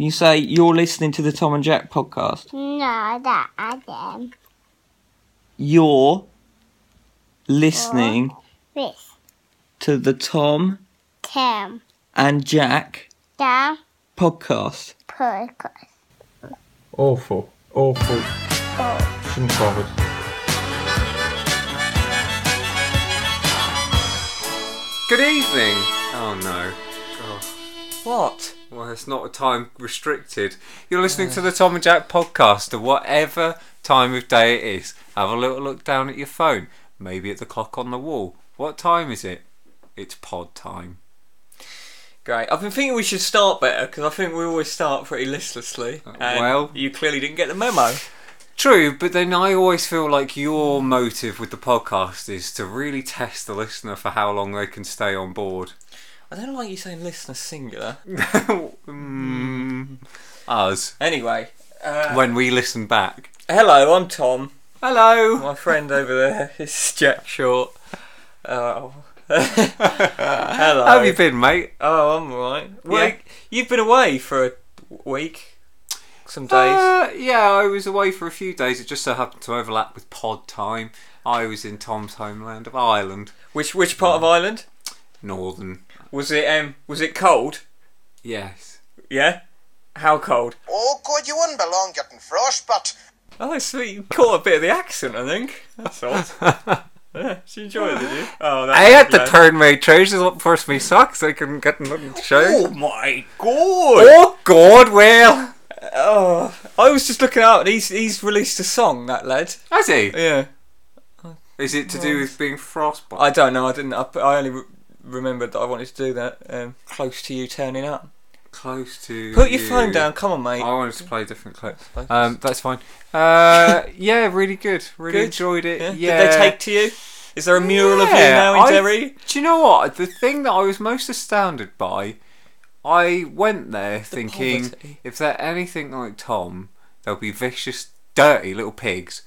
Can you say you're listening to the Tom and Jack podcast? No, that I am. You're listening This to the Tom Tim and Jack down podcast. podcast. Awful. Awful. Oh, Shouldn't bother. Good evening. Oh no. God. What? Well, it's not a time restricted. You're listening to the Tom and Jack podcast at whatever time of day it is. Have a little look down at your phone. Maybe at the clock on the wall. What time is it? It's pod time. Great. I've been thinking we should start better because I think we always start pretty listlessly. Uh, and well- you clearly didn't get the memo. True, but then I always feel like your motive with the podcast is to really test the listener for how long they can stay on board. I don't like you saying listener singular. mm, us. Anyway, uh, When we listen back. hello, I'm Tom. Hello. My friend over there is Jack Short. Oh. hello. How have you been, mate? Oh, I'm alright. Well, Yeah. you've been away for a week, some days. Uh, yeah, I was away for a few days. It just so happened to overlap with pod time. I was in Tom's homeland of Ireland, which which part of Ireland northern. Was it? Um, was it cold? Yes. Yeah. How cold? Oh, good, you wouldn't belong getting frostbite. Oh, sweet. You caught a bit of the accent, I think. That's odd. yeah, did you enjoy it, did you? Oh, that's I had to turn my trousers up first, my socks. I couldn't get nothing to show. Oh my god! Oh God! Well, Oh, I was just looking out. He's he's released a song. That lad. has he? Yeah. Is it to do with being frostbite? I don't know. I didn't. I, I only re- remembered that I wanted to do that. Um, close to you turning up. Close to. Put your you. phone down. Come on, mate. I wanted to play different clips. Focus. Um, that's fine. Uh, yeah, really good. Really Good? enjoyed it. Yeah. Yeah. Did they take to you? Is there a mural of you Yeah, now in I- Derry? Do you know what? The thing that I was most astounded by, I went there thinking poverty. if they're anything like Tom, they'll be vicious, dirty little pigs.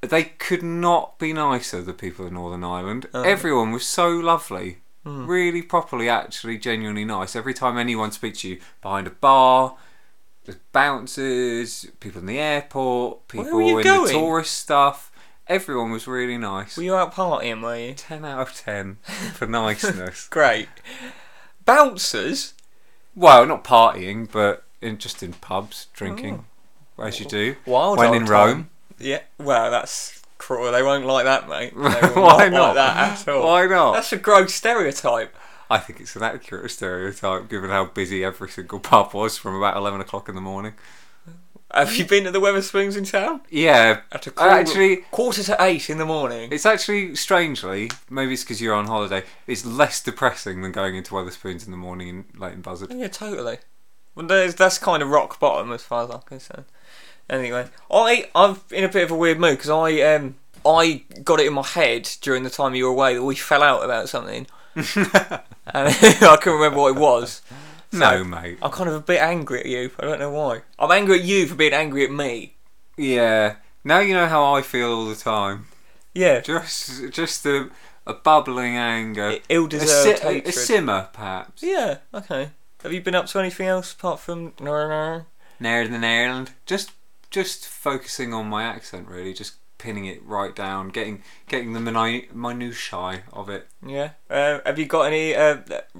They could not be nicer, the people of Northern Ireland. Uh. Everyone was so lovely. Hmm. Really, properly, actually, genuinely nice. Every time anyone speaks to you behind a bar, there's bouncers, people in the airport, people in going? the tourist stuff. Everyone was really nice. Were you out partying? Were you? 10 out of 10 for niceness. Great. Bouncers. well, not partying, but in just in pubs, drinking, as you do. Oh. Wild when in time. Rome. Yeah. Well, that's cruel. They won't like that, mate. Why not, not? like that at all. Why not? That's a gross stereotype. I think it's an accurate stereotype given how busy every single pub was from about 11 o'clock in the morning. Have you been to the Wetherspoons in town? Yeah, At a quarter, actually, quarter to eight in the morning. it's actually strangely, maybe it's because you're on holiday, it's less depressing than going into Wetherspoons in the morning in Leighton Buzzard. Yeah, totally. Well, that's kind of rock bottom as far as I'm concerned. Anyway, I I'm in a bit of a weird mood because I um I got it in my head during the time you were away that we fell out about something, and I couldn't remember what it was. No, mate. I'm kind of a bit angry at you. I don't know why. I'm angry at you for being angry at me. Yeah, now you know how I feel all the time. Yeah, Just, just a, a bubbling anger. a, ill-deserved si- a, a simmer, perhaps. yeah, okay. Have you been up to anything else apart from no, no? Northern Ireland. Just just focusing on my accent really, just pinning it right down, getting getting the minu- minutiae of it. Yeah. Uh, have you got any uh,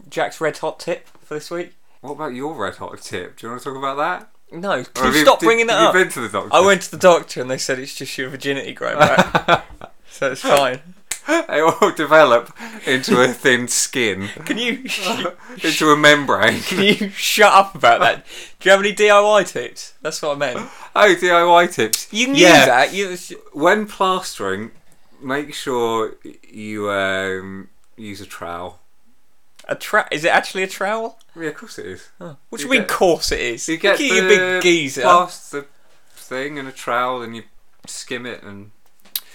Jack's red hot tip for this week? What about your red hot tip? Do you want to talk about that? No, can you stop did- bringing that up? you been to the doctor? I went to the doctor and they said it's just your virginity growing back, so it's fine. They all develop into a thin skin, Can you into a membrane. can you shut up about that? Do you have any DIY tips? That's what I meant. oh, DIY tips. You knew Yeah. that. You When plastering, make sure you um, use a trowel. a tra- Is it actually a trowel? Yeah, of course it is. What do You you mean? get- course it is. You get the big geezer. past the thing and a trowel, and you skim it, and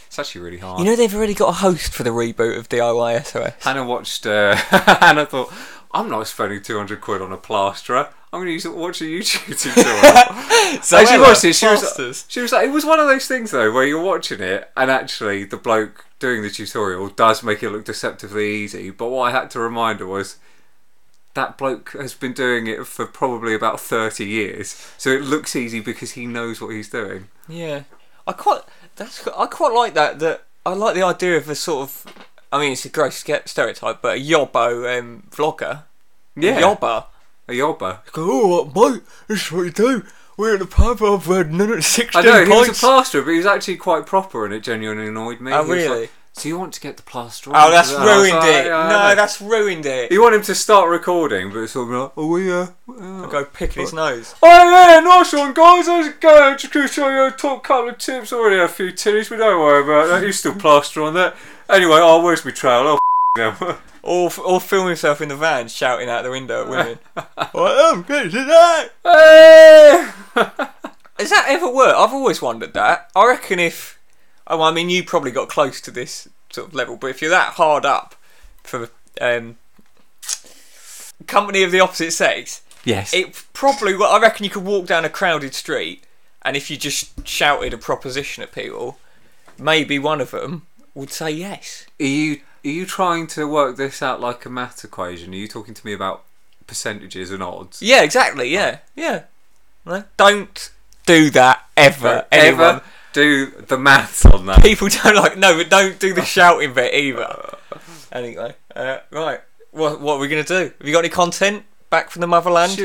it's actually really hard. You know they've already got a host for the reboot of DIY SOS. Hannah watched. Uh, Hannah thought, "I'm not spending 200 quid on a plasterer. I'm going to use it, watch a YouTube tutorial." So As she watched it, she was, she was like, it was one of those things though where you're watching it and actually the bloke doing the tutorial does make it look deceptively easy. But what I had to remind her was, that bloke has been doing it for probably about 30 years. So it looks easy because he knows what he's doing. Yeah, I quite that's I quite like that. That I like the idea of a sort of. I mean, it's a gross stereotype, but a yobbo um, vlogger. Yeah. Yobber. A yobber. Go, oh, mate, this is what you do. We're in the pub. I've had none at sixteen I know, he was a plasterer, but he was actually quite proper and it genuinely annoyed me. Oh, He really? So you want to get the plaster on? Oh, that's ruined like, it. "Yeah, I no, that's ruined it. You want him to start recording, but it's of like, oh yeah. I'll go picking his nose. Oh yeah, nice one, guys. How's it going? Just gonna show you a top couple of tips. Already had a few tinnies, but don't worry about that. You still plaster on that. Anyway, oh, where's my trail? Oh, them. Or, or film himself in the van shouting out the window at women. I am um, good today. hey! Has that ever worked? I've always wondered that. I reckon if, oh, I mean, you probably got close to this sort of level, but if you're that hard up for um, company of the opposite sex, yes. it probably. Well, I reckon you could walk down a crowded street, and if you just shouted a proposition at people, maybe one of them would say yes. Are you are you trying to work this out like a math equation? Are you talking to me about percentages and odds? Yeah, exactly. Yeah, yeah. No, don't do that ever. anyone. Do the maths on that? People don't like no, but don't do the shouting bit either. Anyway, uh, right. What what are we gonna do? Have you got any content back from the motherland?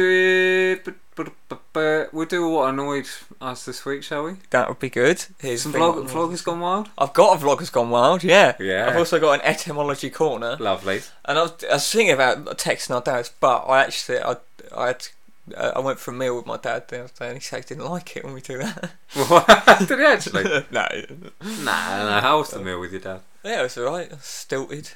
We'll do what annoyed us this week, shall we? That would be good. Here's Some vlog, vlog has gone wild. I've got a vlog has gone wild. Yeah. Yeah. I've also got an etymology corner, Lovely. and I was, I was thinking about texting our dads, but I actually I I had to, uh, I went for a meal with my dad the other day, and he said he didn't like it when we do that. Did he actually? no. nah, nah. How was the meal with your dad? Yeah, it was alright. Stilted.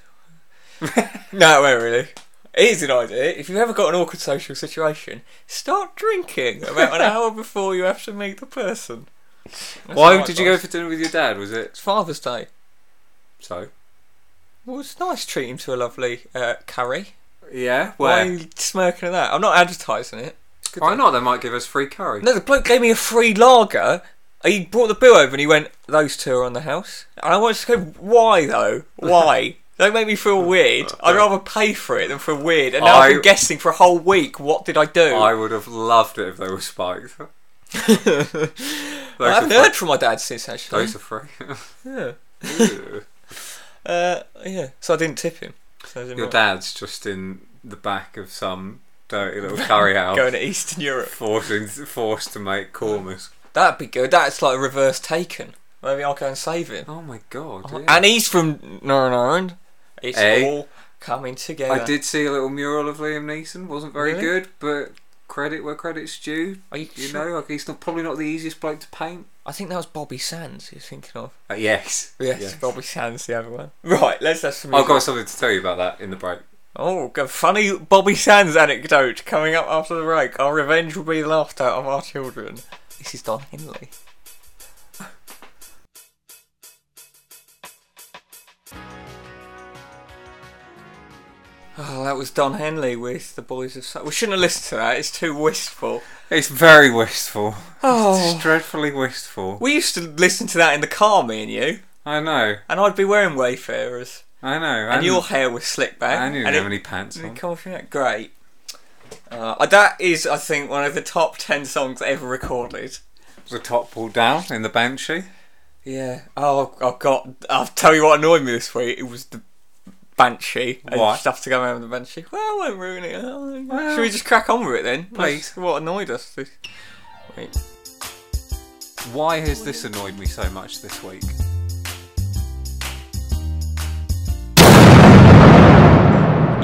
no, it wasn't really. Here's an idea. If you've ever got an awkward social situation, start drinking about an hour before you have to meet the person. That's Why did you go for dinner with your dad? Was it It's Father's Day. so? Well, it's nice treating him to a lovely uh, curry. Yeah. Why are Where? you smirking at that? I'm not advertising it. Why not? They might give us free curry. No, the bloke gave me a free lager. He brought the bill over and he went, "Those two are on the house." And I wanted to go, "Why though? Why?" Don't make me feel weird. I'd rather pay for it than feel weird. And now I've been guessing for a whole week. What did I do? I would have loved it if they were spiked. I haven't heard from my dad since actually. Those are free. Yeah. Uh, yeah. So I didn't tip him. So didn't Your dad's just in the back of some dirty little curry house, going to Eastern Europe. forcing, forced to make kormas. That'd be good. That's like a reverse taken. Maybe I'll go and save him. Oh my god! yeah. And he's from Northern Ireland. It's all coming together. I did see a little mural of Liam Neeson. wasn't very Really? good, but credit where credit's due. Are you, You sure? know, like he's not, probably not the easiest bloke to paint. I think that was Bobby Sands you're thinking of. Uh, yes. Yes, Yes. Bobby Sands, the other one. Right, let's have some. I've got something to tell you about that in the break. Oh, a funny Bobby Sands anecdote coming up after the break. Our revenge will be the laughter of our children. This is Don Henley. Oh, that was Don Henley with the Boys of Su- We shouldn't have listened to that. It's too wistful. It's very wistful. Oh, It's dreadfully wistful. we used to listen to that in the car, me and you, I know. and I'd be wearing Wayfarers, I know. and your hair was slicked back. I didn't and have it- any pants on. come off your neck? Great. Uh, that is, I think, one of the top ten songs ever recorded. The top pulled down in the Banshee. Yeah. Oh, I've got. I'll tell you what annoyed me this week. It was the Banshee and Why? stuff to go around with the Banshee. Well, I won't ruin it. Oh, Well- Should we just crack on with it then? Please. That's what annoyed us. This... Wait. Why has this annoyed me so much this week?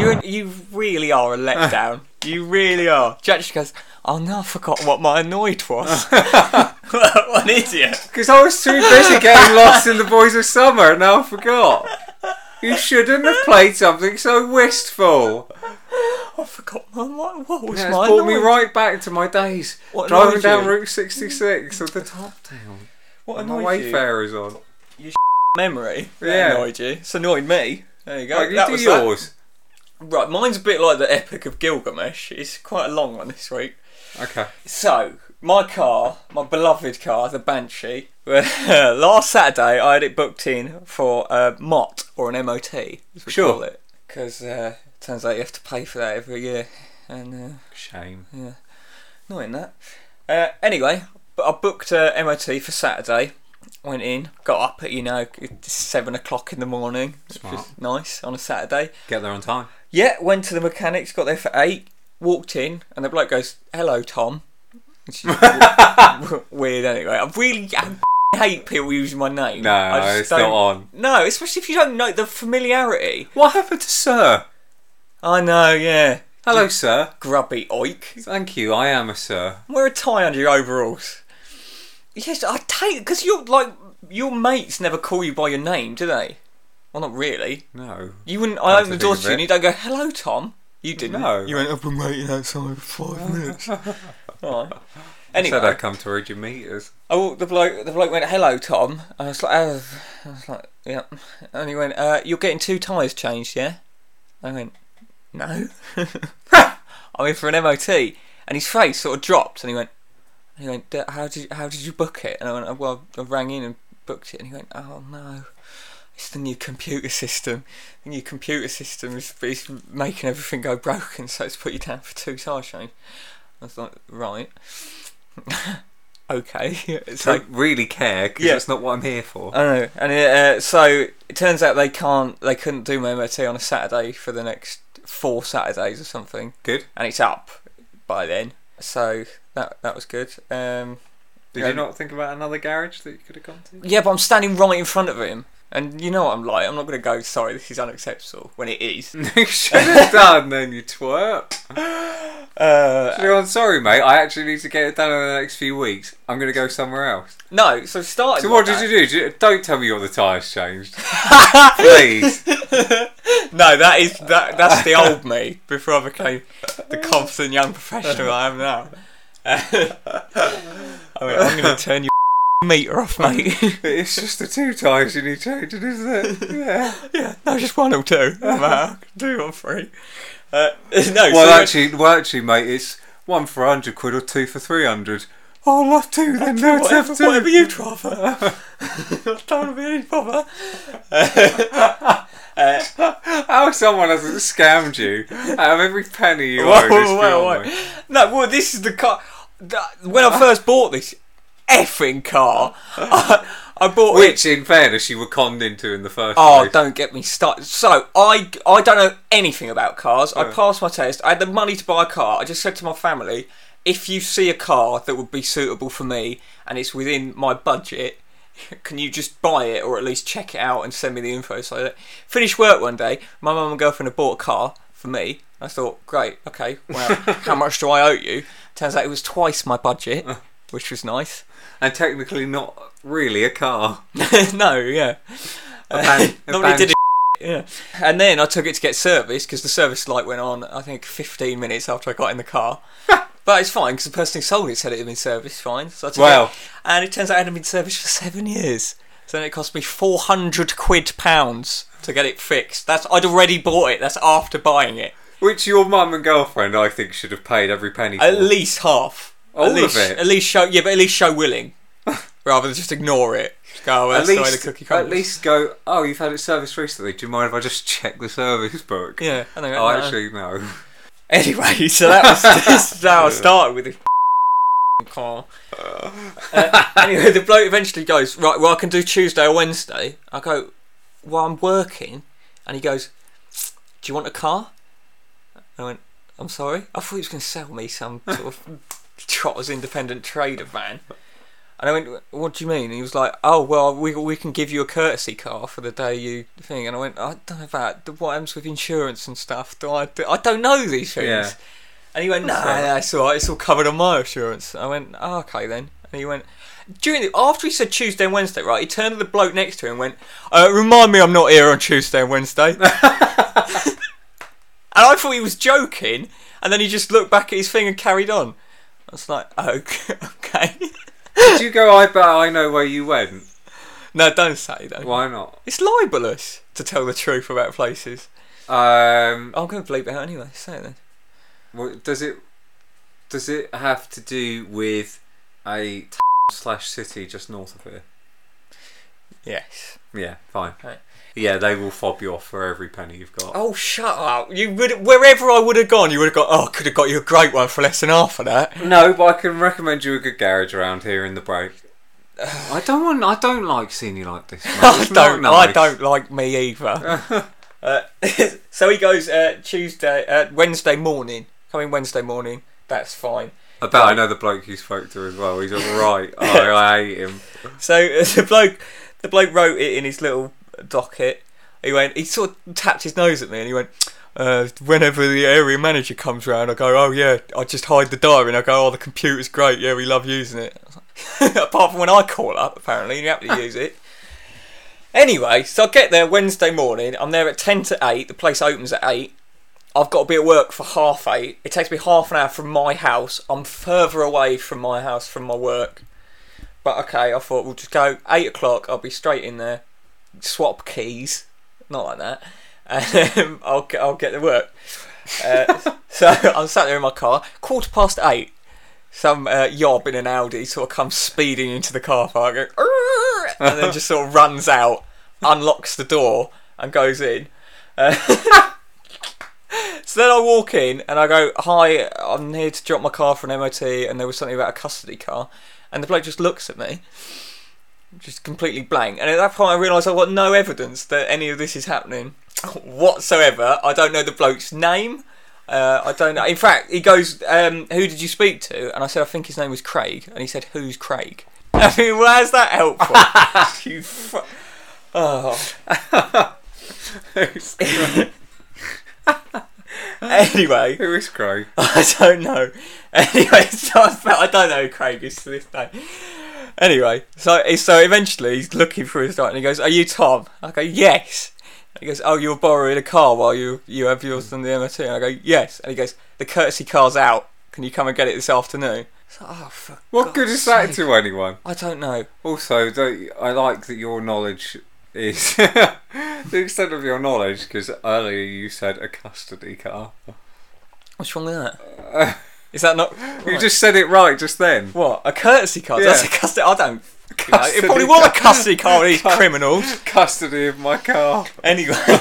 You you really are a letdown. you really are. Jack goes. Oh no, I forgot what my annoyed was. what an idiot. Because I was too busy getting lost in the Boys of Summer, and now I forgot. You shouldn't have played something so wistful. I forgot my, my what was Yeah, it's my brought me right back to my days What driving down you? Route 66 with the top down. What And my annoyed you? Wayfarers on. Memory. That annoyed you. It's annoyed me. There you go. Right, you that do was that. Right, mine's a bit like the Epic of Gilgamesh. It's quite a long one this week. Okay. So, my car, my beloved car, the Banshee, last Saturday I had it booked in for a MOT or an MOT, as we Sure. call it. Because uh, turns out you have to pay for that every year, and uh, Shame. yeah, annoying that. Uh, anyway, but I booked a MOT for Saturday. Went in, got up at you know seven o'clock in the morning, which was Smart. nice on a Saturday. Get there on time. Yeah, went to the mechanics, got there for eight, walked in, and the bloke goes, "Hello, Tom." Which is w- weird anyway. I really I hate people using my name. No, I just it's not don't- on. No, especially if you don't know the familiarity. What happened to Sir? I know, yeah. Hello, Sir. Grubby oik. Thank you. I am a Sir. Wear a tie under your overalls. Yes, I take because you're like your mates never call you by your name, do they? Well, not really. No. You wouldn't. I opened the door to you and you don't go, "Hello, Tom." You didn't. No. You went, "I've been waiting outside for five minutes." Right. Anyway. Said I'd come to read your meters. I walked, the bloke. The bloke went, "Hello, Tom." I was like, oh. I was like, "Yeah," and he went, uh, "You're getting two tyres changed, yeah?" I went, "No." I'm in for an MOT, and his face sort of dropped, and he went, and he went, "D- "How did how did you book it?" And I went, "Oh, "Well, I rang in and booked it," and he went, "Oh no." It's the new computer system. The new computer system is, is making everything go broken, so it's put you down for two tyre change. I was like, right. okay. It's like, Don't really care because Yeah. that's not what I'm here for. I know, and it, uh, so it turns out they can't, they couldn't do my MOT on a Saturday for the next four Saturdays or something, Good. and it's up by then. So that that was good. Um, Did you not think about another garage that you could have gone to? yeah, but I'm standing right in front of him, and you know what I'm like. I'm not going to go. Sorry, this is unacceptable when it is. you should have done then, you twerp. Uh, Should have gone, sorry, mate. I actually need to get it done in the next few weeks. I'm going to go somewhere else. no, so starting. So what did that- you do? Did you- Don't tell me you got the tyres changed, please. No, that is that. That's the old me before I became the confident young professional I am now. I mean, I'm going to turn your meter off, mate. It's just the two tyres you need changing, isn't it? Yeah. yeah, no, just one or two. No matter, I or three. Uh, no, Well, so actually, well, actually, mate, it's one for hundred quid or two for three hundred. Oh, I'll have two then. No, it's whatever, have two. whatever you'd rather. I don't want to be any bother. How someone hasn't scammed you out of every penny you owe? beyond whoa. me. No, well, this is the car. When I first bought this effing car, I, I bought it. Which, in fairness, you were conned into in the first Oh, place. don't get me started. So I I don't know anything about cars. I passed my test. I had the money to buy a car. I just said to my family, if you see a car that would be suitable for me and it's within my budget, can you just buy it or at least check it out and send me the info? So I finished work one day. My mum and girlfriend had bought a car for me. I thought, great, okay. Well, how much do I owe you? Turns out it was twice my budget, uh. which was nice. And technically not really a car. no, yeah. A ban- a Nobody ban- did it. Yeah. And then I took it to get serviced because the service light went on, I think, 15 minutes after I got in the car. but it's fine because the person who sold it said it had been serviced fine. So I took Wow. it, and it turns out it hadn't been serviced for seven years. So then it cost me 400 quid pounds to get it fixed. That's I'd already bought it. That's after buying it. Which your mum and girlfriend, I think, should have paid every penny for. At least half. All at least, it? At least show, yeah, but at least show willing, rather than just ignore it. Just go, oh, At the least, the cookie at least go. Oh, you've had it serviced recently. Do you mind if I just check the service book? yeah. I know, Oh, no. actually, no. Anyway, so that was how I started with this car. Uh, anyway, the bloke eventually goes, Right, well, I can do Tuesday or Wednesday. I go, Well, I'm working. And he goes, Do you want a car? I went, I'm sorry? I thought he was going to sell me some sort of Trotter's independent trader van. And I went, What do you mean? And he was like, Oh, well, we, we can give you a courtesy car for the day you thing. And I went, I don't know about what happens with insurance and stuff. Do I, do, I don't know these things. Yeah. And he went, Nah, fair. nah, it's all right. It's all covered on my insurance. I went, oh, Okay then. And he went, during the, after he said Tuesday and Wednesday, right? He turned to the bloke next to him and went, uh, "Remind me, I'm not here on Tuesday and Wednesday." and I thought he was joking, and then he just looked back at his thing and carried on. I was like, "Okay, okay." Did you go? I bet I know where you went. no, don't say that. Why not? It's libelous to tell the truth about places. Um, I'm going to bleep it out anyway. Say it then. what- does it? Does it have to do with a t- slash city just north of here? Yes. Yeah, fine. Right. Yeah, they will fob you off for every penny you've got. Oh, shut up! You would wherever I would have gone, you would have got. Oh, I could have got you a great one for less than half of that. No, but I can recommend you a good garage around here in the break. I don't want. I don't like seeing you like this. I It's not don't. I don't like me either. uh, so he goes uh, Tuesday, uh, Wednesday morning. Coming Wednesday morning. That's fine. I bet I know the bloke you spoke to as well. He's all right. oh, I hate him. So uh, the bloke, the bloke wrote it in his little docket. He went. He sort of tapped his nose at me, and he went. Uh, whenever the area manager comes round, I go, "Oh yeah," I just hide the diary, and I go, "Oh, the computer's great. Yeah, we love using it." Apart from when I call up, apparently you have to use it. Anyway, so I get there Wednesday morning. I'm there at ten to eight. The place opens at eight. I've got to be at work for half eight. It takes me half an hour from my house. I'm further away from my house from my work. But okay, I thought we'll just go eight o'clock. I'll be straight in there, swap keys, not like that, um, I'll get I'll get to work. Uh, so I'm sat there in my car. Quarter past eight, some uh, yob in an Audi sort of comes speeding into the car park, and then just sort of runs out, unlocks the door, and goes in. Uh, so then I walk in and I go, "Hi, I'm here to drop my car for an MOT," and there was something about a custody car, and the bloke just looks at me, just completely blank. And at that point, I realise I've got no evidence that any of this is happening whatsoever. I don't know the bloke's name. Uh, I don't know. In fact, he goes, um, "Who did you speak to?" And I said, "I think his name was Craig." And he said, "Who's Craig?" I mean, where's that helpful? you fu- oh. anyway, Who is Craig? I don't know. Anyway, so I, felt, I don't know who Craig is to this day. Anyway, so eh, so eventually he's looking for his diary and he goes, "Are you Tom?" I go, "Yes." And he goes, "Oh, you're borrowing a car while you you have yours on the MOT." And I go, "Yes." And he goes, "The courtesy car's out. Can you come and get it this afternoon?" So, oh, What God's good is that sake. to anyone? I don't know. Also, don't, I like that your knowledge is the extent of your knowledge because earlier you said a custody car. What's wrong with that? Is that not? You just said it right just then. what a courtesy car? Yeah. That's a custody. I don't. You know, it probably was a custody car with these criminals. Custody of my car. Anyway.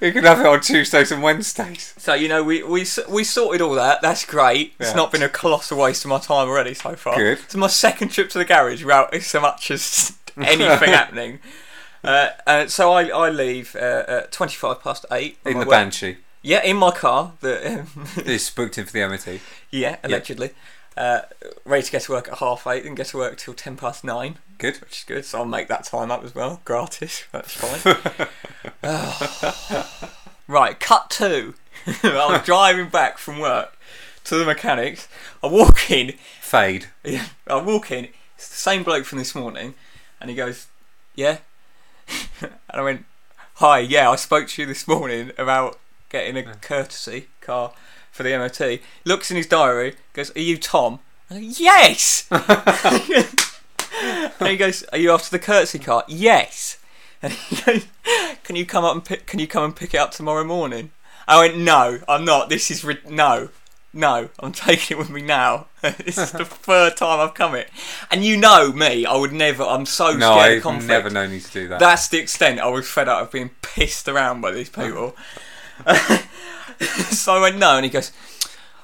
you can have it on Tuesdays and Wednesdays. So you know we we we sorted all that. That's great. It's Yeah. not been a colossal waste of my time already so far. Good. It's my second trip to the garage without so much as anything happening. Uh, and so I I leave uh, at twenty five past eight In the way- Banshee. Yeah, in my car. The It's booked in for the MOT. yeah, allegedly. Uh, ready to get to work at half eight, and get to work till ten past nine, Good. which is good. So I'll make that time up as well, gratis. That's fine. Oh. Right, cut two. I'm driving back from work to the mechanics. I walk in. Fade. Yeah, I walk in. It's the same bloke from this morning, and he goes, "Yeah," and I went, "Hi, yeah, I spoke to you this morning about getting a courtesy car for the MOT." Looks in his diary, goes, "Are you Tom?" Go, "Yes." and he goes, "Are you after the courtesy car?" "Yes." And he goes, "Can you come up and pick? Can you come and pick it up tomorrow morning?" I went, "No, I'm not. This is rid- no." No, I'm taking it with me now. this is the third time I've come it, and you know me. I would never. I'm so No, scared of I've conflict. never known you to do that. That's the extent I was fed up of being pissed around by these people. so I went no, and he goes,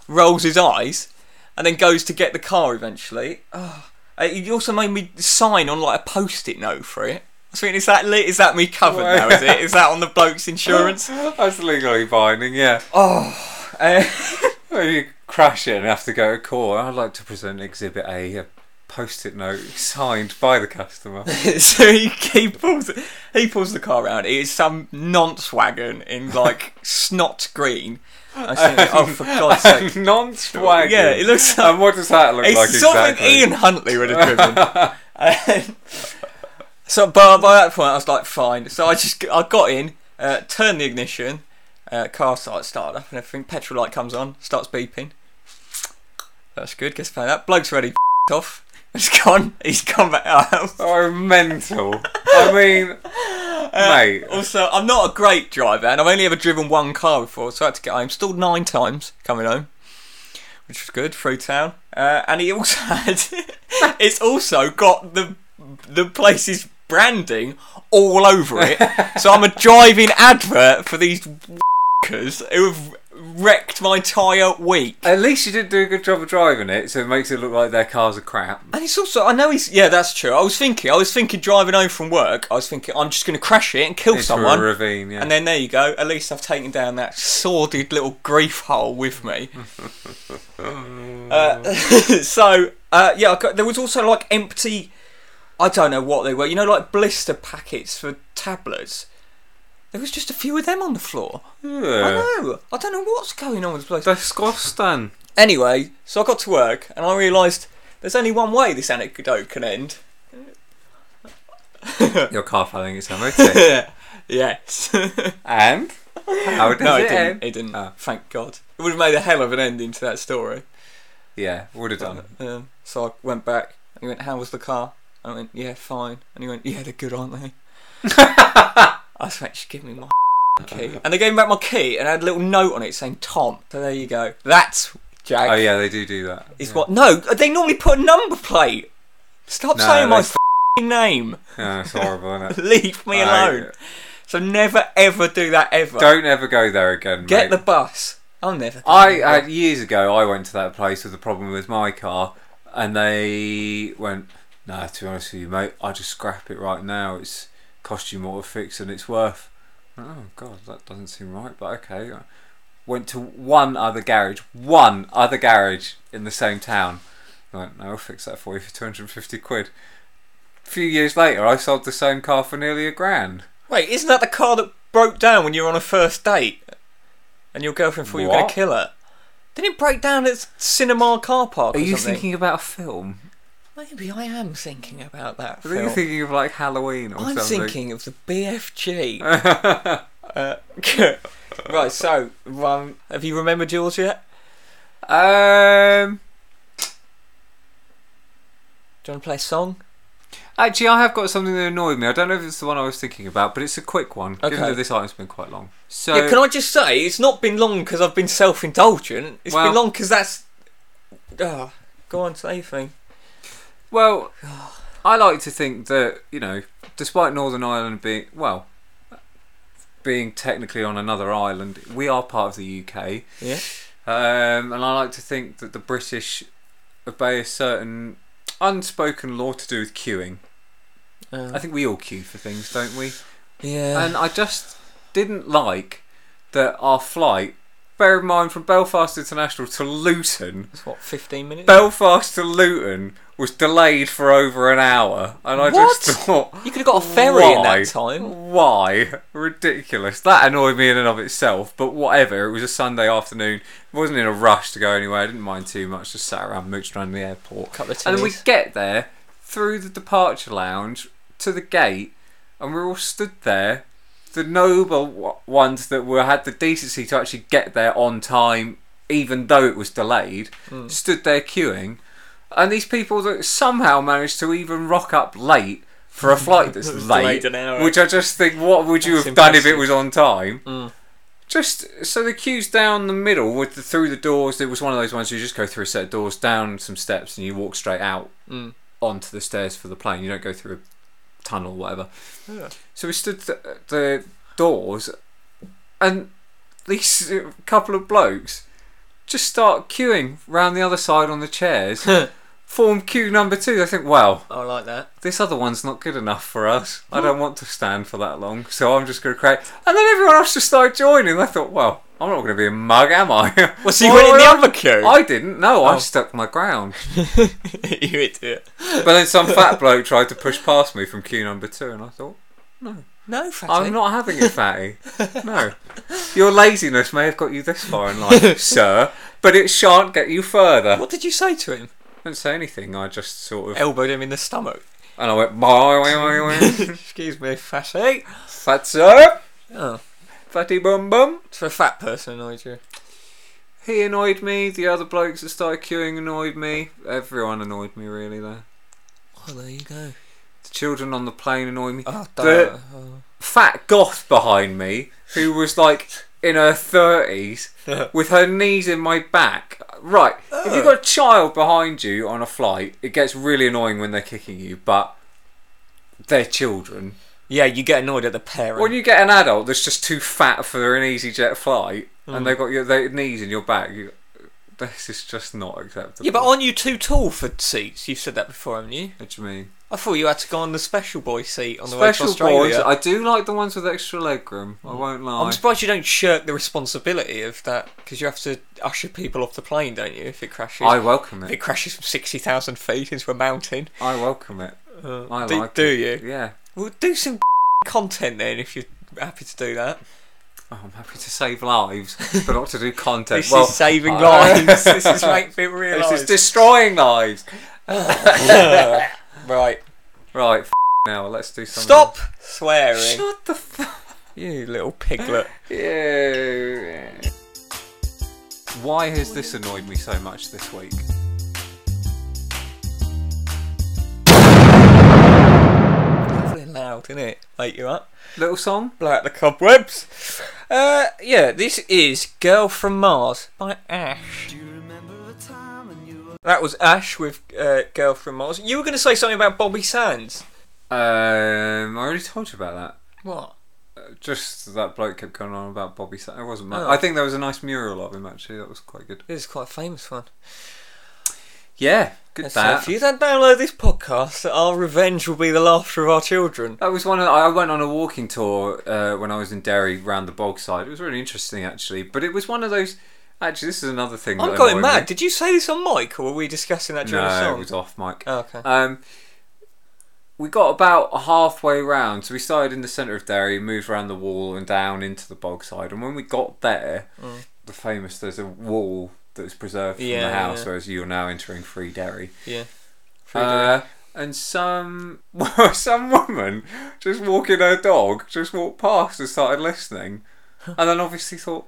rolls his eyes, and then goes to get the car eventually. Oh. Uh, He also made me sign on like a post-it note for it. I was thinking, is that li- is that me covered now? Is it? Is that on the bloke's insurance? That's legally binding, yeah. Oh, uh, you crash it and have to go to court. I'd like to present Exhibit A, a post-it note signed by the customer. so he, he pulls he pulls the car around. It is some nonce wagon in like snot green. I thinking, oh, for God's sake! Non-swag. Yeah, it looks like- And what does that look It's like something exactly? Ian Huntley would have driven. And so, but by that point, I was like, fine. So I just I got in, uh, turned the ignition, uh, car started started up and everything. Petrol light comes on, starts beeping. That's good. Gets found out. Bloke's ready. Off. It's gone. He's come back out. Oh, mental. I mean, mate. Also, I'm not a great driver, and I've only ever driven one car before, so I had to get home. Still nine times coming home, which was good through town. Uh, and he also had, it's also got the the place's branding all over it. so I'm a driving advert for these who have wrecked my entire week. At least you didn't do a good job of driving it, so it makes it look like their cars are crap. And it's also, I know he's, yeah, that's true. I was thinking, I was thinking driving home from work, I was thinking, I'm just going to crash it and kill Into someone. a ravine, yeah. And then there you go. At least I've taken down that sordid little grief hole with me. uh, so uh, yeah, I got, there was also like empty. I don't know what they were. You know, like blister packets for tablets. There was just a few of them on the floor. I know. I don't know what's going on with this place. Disgusting. Anyway, so I got to work and I realised there's only one way this anecdote can end. Your car failing its MOT. yes. and? How does no, it it didn't. end? It didn't. Oh. Thank God. It would have made a hell of an ending to that story. Yeah, would have done. Um, so I went back and he went, How was the car? And I went, Yeah, fine. And he went, Yeah, they're good, aren't they? I was like, Just give me my key. And they gave me back my key and I had a little note on it saying Tom. So there you go. That's Jack. Oh yeah, they do do that. Is yeah. what? No, they normally put a number plate. Stop No, saying my f***ing name. Yeah, it's horrible, isn't it? Leave me I- alone. So never ever do that ever. Don't ever go there again, Get mate. the bus. I'll never. I had years ago. I went to that place with a problem with my car, and they went, "Nah, to be honest with you, mate, I just scrap it right now. It's cost you more to fix than it's worth." Oh God, that doesn't seem right, but okay. Went to one other garage, one other garage in the same town. I went, "No, I'll fix that for you for two hundred and fifty quid." A few years later, I sold the same car for nearly a grand. Wait, isn't that the car that broke down when you were on a first date? And your girlfriend thought you were going to kill her? Didn't it break down at cinema car park? Are you something? thinking about a film? Maybe I am thinking about that. Are you film. thinking of like Halloween or I'm something? thinking of the BFG. uh, right, so um, have you remembered yours yet? Um, Do you want to play a song? actually, I have got something that annoyed me. I don't know if it's the one I was thinking about, but it's a quick one. Given Okay. that this item's been quite long. So, yeah, can I just say it's not been long because I've been self-indulgent. It's Well- been long because that's. Oh, go on, say your thing. Well, I like to think that you know, despite Northern Ireland being well, being technically on another island, we are part of the UK. Yeah. Um, and I like to think that the British obey a certain unspoken law to do with queuing. Uh, I think we all queue for things, don't we? yeah. And I just didn't like that our flight, bear in mind from Belfast International to Luton, it's what 15 minutes. Belfast to Luton was delayed for over an hour. And I just thought. you could have got a ferry in that time. Why? Ridiculous. That annoyed me in and of itself, but whatever. It was a Sunday afternoon. I wasn't in a rush to go anywhere. I didn't mind too much. Just sat around, mooched around the airport. Couple of And then we get there through the departure lounge to the gate, and we're all stood there. The noble ones that were had the decency to actually get there on time, even though it was delayed, Hmm. stood there queuing. And these people that somehow managed to even rock up late for a flight that's late, delayed an hour. which I just think, what would you That's have done if it was on time? Mm. Just so the queue's down the middle with the through the doors. It was one of those ones you just go through a set of doors, down some steps, and you walk straight out Mm. onto the stairs for the plane. You don't go through a tunnel, or whatever. Yeah. So we stood at the doors, and these couple of blokes just start queuing round the other side on the chairs. Form queue number two. They think, well, I like that. this other one's not good enough for us. I don't want to stand for that long, so I'm just going to create. And then everyone else just started joining. I thought, well, I'm not going to be a mug, am I? Well, so you went in the other queue? I didn't. No, I Oh. stuck my ground. you idiot. But then some fat bloke tried to push past me from queue number two, and I thought, No, No, fatty. I'm not having it, fatty. No, your laziness may have got you this far in life, sir, but it shan't get you further. What did you say to him? I didn't say anything. I just sort of, Elbowed him in the stomach. and I went, bye, bye, bye, bye. Excuse me, fatty. fat sir, Oh, fatty bum bum. so a fat person annoyed you. He annoyed me. The other blokes that started queuing annoyed me. Everyone annoyed me really there. Oh, there you go. The children on the plane annoyed me. Oh, The- Oh. Fat goth behind me, who was like in her thirties, with her knees in my back. Right, if you've got a child behind you on a flight, it gets really annoying when they're kicking you. But their children. Yeah, you get annoyed at the parent. When you get an adult that's just too fat for an EasyJet flight, Mm. and they've got your their knees in your back, you, this is just not acceptable. yeah, but aren't you too tall for seats? You've said that before, haven't you? What do you mean? I thought you had to go on the special boy seat on the way to Special Australia. boys, I do like the ones with extra legroom. I won't lie. I'm surprised you don't shirk the responsibility of that because you have to usher people off the plane, don't you? If it crashes, I welcome if it. it crashes from sixty thousand feet into a mountain. I welcome it. Uh, I do, like do it. you? Yeah. Well, do some content then if you're happy to do that. Oh, I'm happy to save lives, but not to do content. This well, is saving lives. this is making people realise. This is destroying lives. right. Right, f- now let's do something. Stop swearing. Shut the f- You little piglet. Yeah. Why has this annoyed me so much this week? Lovely loud, isn't it? Wake you up. Little song? Blow out the cobwebs. Uh, yeah, this is Girl from Mars by Ash. That was Ash with uh, Girl from Mars. You were going to say something about Bobby Sands. Um, I already told you about that. What? Uh, Just that bloke kept going on about Bobby. Sa- it wasn't much. Oh. I think there was a nice mural of him actually. That was quite good. This is quite a famous one. Yeah, good So that. if you don't download this podcast, our revenge will be the laughter of our children. That was one. Of, I went on a walking tour uh, when I was in Derry, round the Bogside. It was really interesting, actually. But it was one of those. Actually, this is another thing. I'm going mad. me. Did you say this on mic, or were we discussing that during the No, it was off, Mike. Oh, okay. Um, we got about halfway round, so we started in the centre of Derry, moved around the wall and down into the Bogside. And when we got there, the famous there's a wall that's preserved from. Yeah, the house, yeah. whereas you're now entering Free Derry. yeah. Uh, and some some woman just walking her dog just walked past and started listening, and then obviously thought,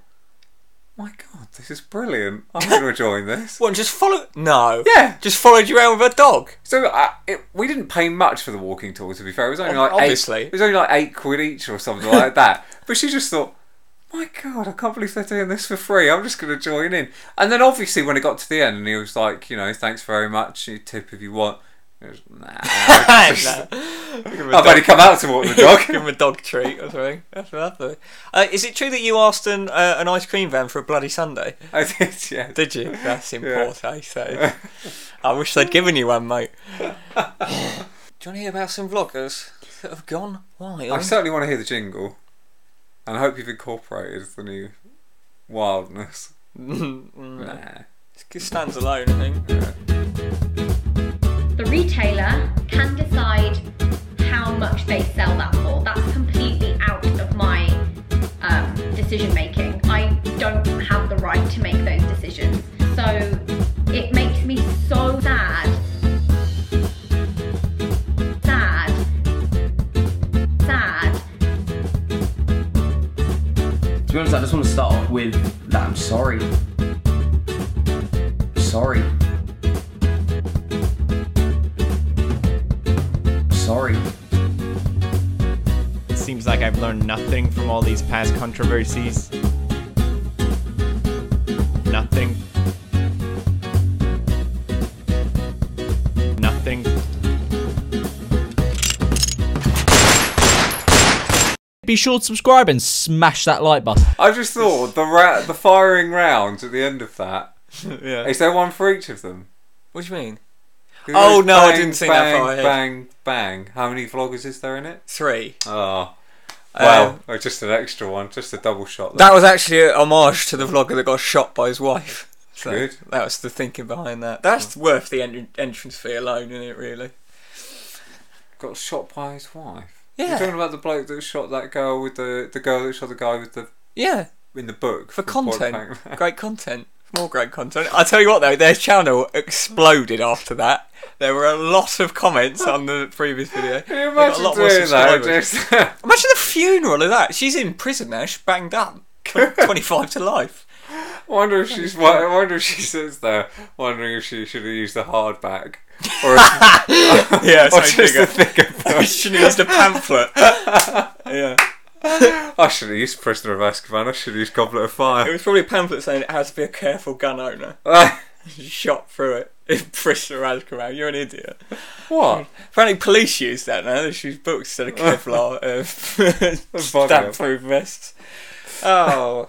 "My God, this is brilliant! I'm going to join this." what? Just follow? No. Yeah. Just followed you around with a dog. So uh, it, we didn't pay much for the walking tour. To be fair, it was only like obviously. eight, it was only like eight quid each or something like that. But she just thought, "My God, I can't believe they're doing this for free. I'm just going to join in." And then obviously when it got to the end, and he was like, "You know, thanks very much. You tip if you want." It was, nah, just- I've only come out to walk the dog. Give him a dog treat or something. That's lovely. Uh, is it true that you asked an, uh, an ice cream van for a bloody Sunday? I did, yeah. Did you? That's important. So I wish they'd given you one, mate. Do you want to hear about some vloggers that have gone wild? I certainly want to hear the jingle, and I hope you've incorporated the new wildness. Mm, Nah. it stands alone, I think. the retailer can decide how much they sell that for. That's completely out of my um, decision making. I don't have the right to make those decisions. So it makes me so sad. Sad. Be honest, I just want to start off with that I'm sorry. Sorry. Sorry. It seems like I've learned nothing from all these past controversies. Nothing. Nothing. Be sure to subscribe and smash that like button. I just thought the ra- the firing rounds at the end of that. yeah. Is there one for each of them? What do you mean? 'Cause Oh, there's no, I didn't think that bang, far ahead. Bang, bang. How many vloggers is there in it? Three. Oh, well, Um, oh, just an extra one, just a double shot. That was actually a homage to the vlogger that got shot by his wife. So Good. That was the thinking behind that. That's worth the en- entrance fee alone, isn't it? Really? got shot by his wife. Yeah. You're talking about the bloke that shot that girl with the the girl that shot the guy with the Yeah. in the book For content. Great content. More great content. I tell you what though, their channel exploded after that. There were a lot of comments on the previous video. Can you got a lot more doing that? subscribers. Imagine the funeral of that. She's in prison now. She's banged up. 25 to life. wonder if she's. I wonder if she sits there wondering if she should have used the hardback or, if, Yeah, or just the thicker book. She used a pamphlet. yeah. I should have used Prisoner of Azkaban. I should have used Goblet of Fire. It Fire. was probably a pamphlet saying it has to be a careful gun owner. She shot through it. Prisoner of Azkaban. You're an idiot. What? Apparently, police use that now. They use books instead of Kevlar uh, stamp-proof vests. Oh.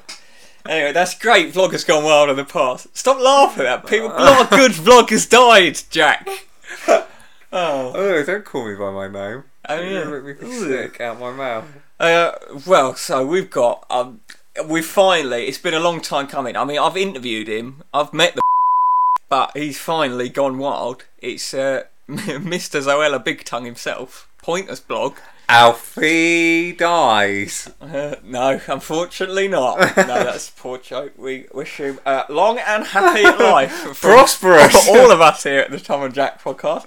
Anyway, that's great. Vlog has gone wild in the past. Stop laughing at that. People, a lot of good vloggers died, Jack. Oh. Oh, don't call me by my name. Oh, yeah. You're gonna make me sick out my mouth. Uh, well, so we've got um, we finally. It's been a long time coming. I mean, I've interviewed him. I've met the, but he's finally gone wild. It's uh, Mr. Zoella Big Tongue himself. Pointless blog. Alfie dies. Uh, no, unfortunately not. No, that's a poor joke. We wish him uh, long and happy life. Prosperous. For all of us here at the Tom and Jack podcast.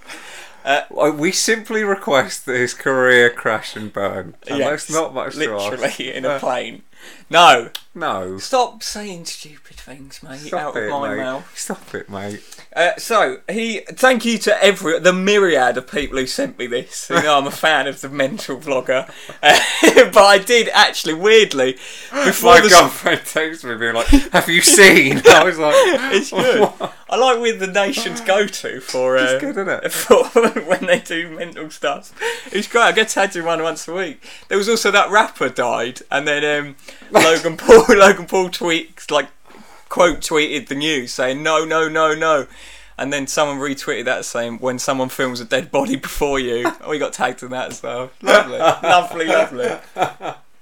Uh, We simply request that his career crash and burn. And Yes, that's not much. Literally in a plane. No, No. stop saying stupid things, mate. Stop out it, of my mate. mouth. Stop it, mate. Uh, so he, thank you to every the myriad of people who sent me this. You know, I'm a fan of the mental vlogger, uh, but I did actually weirdly before My the girlfriend texted me being like, "Have you seen?" I was like, it's good. I like with the nation's go to for uh, It's good, isn't it? for when they do mental stuff. It's great. I get tagged in one once a week. There was also that rapper died, and then um, Logan Paul Logan Paul tweets like quote tweeted the news saying no no no no. And then someone retweeted that saying, "When someone films a dead body before you," oh, we got tagged in that as well. Lovely, lovely, lovely.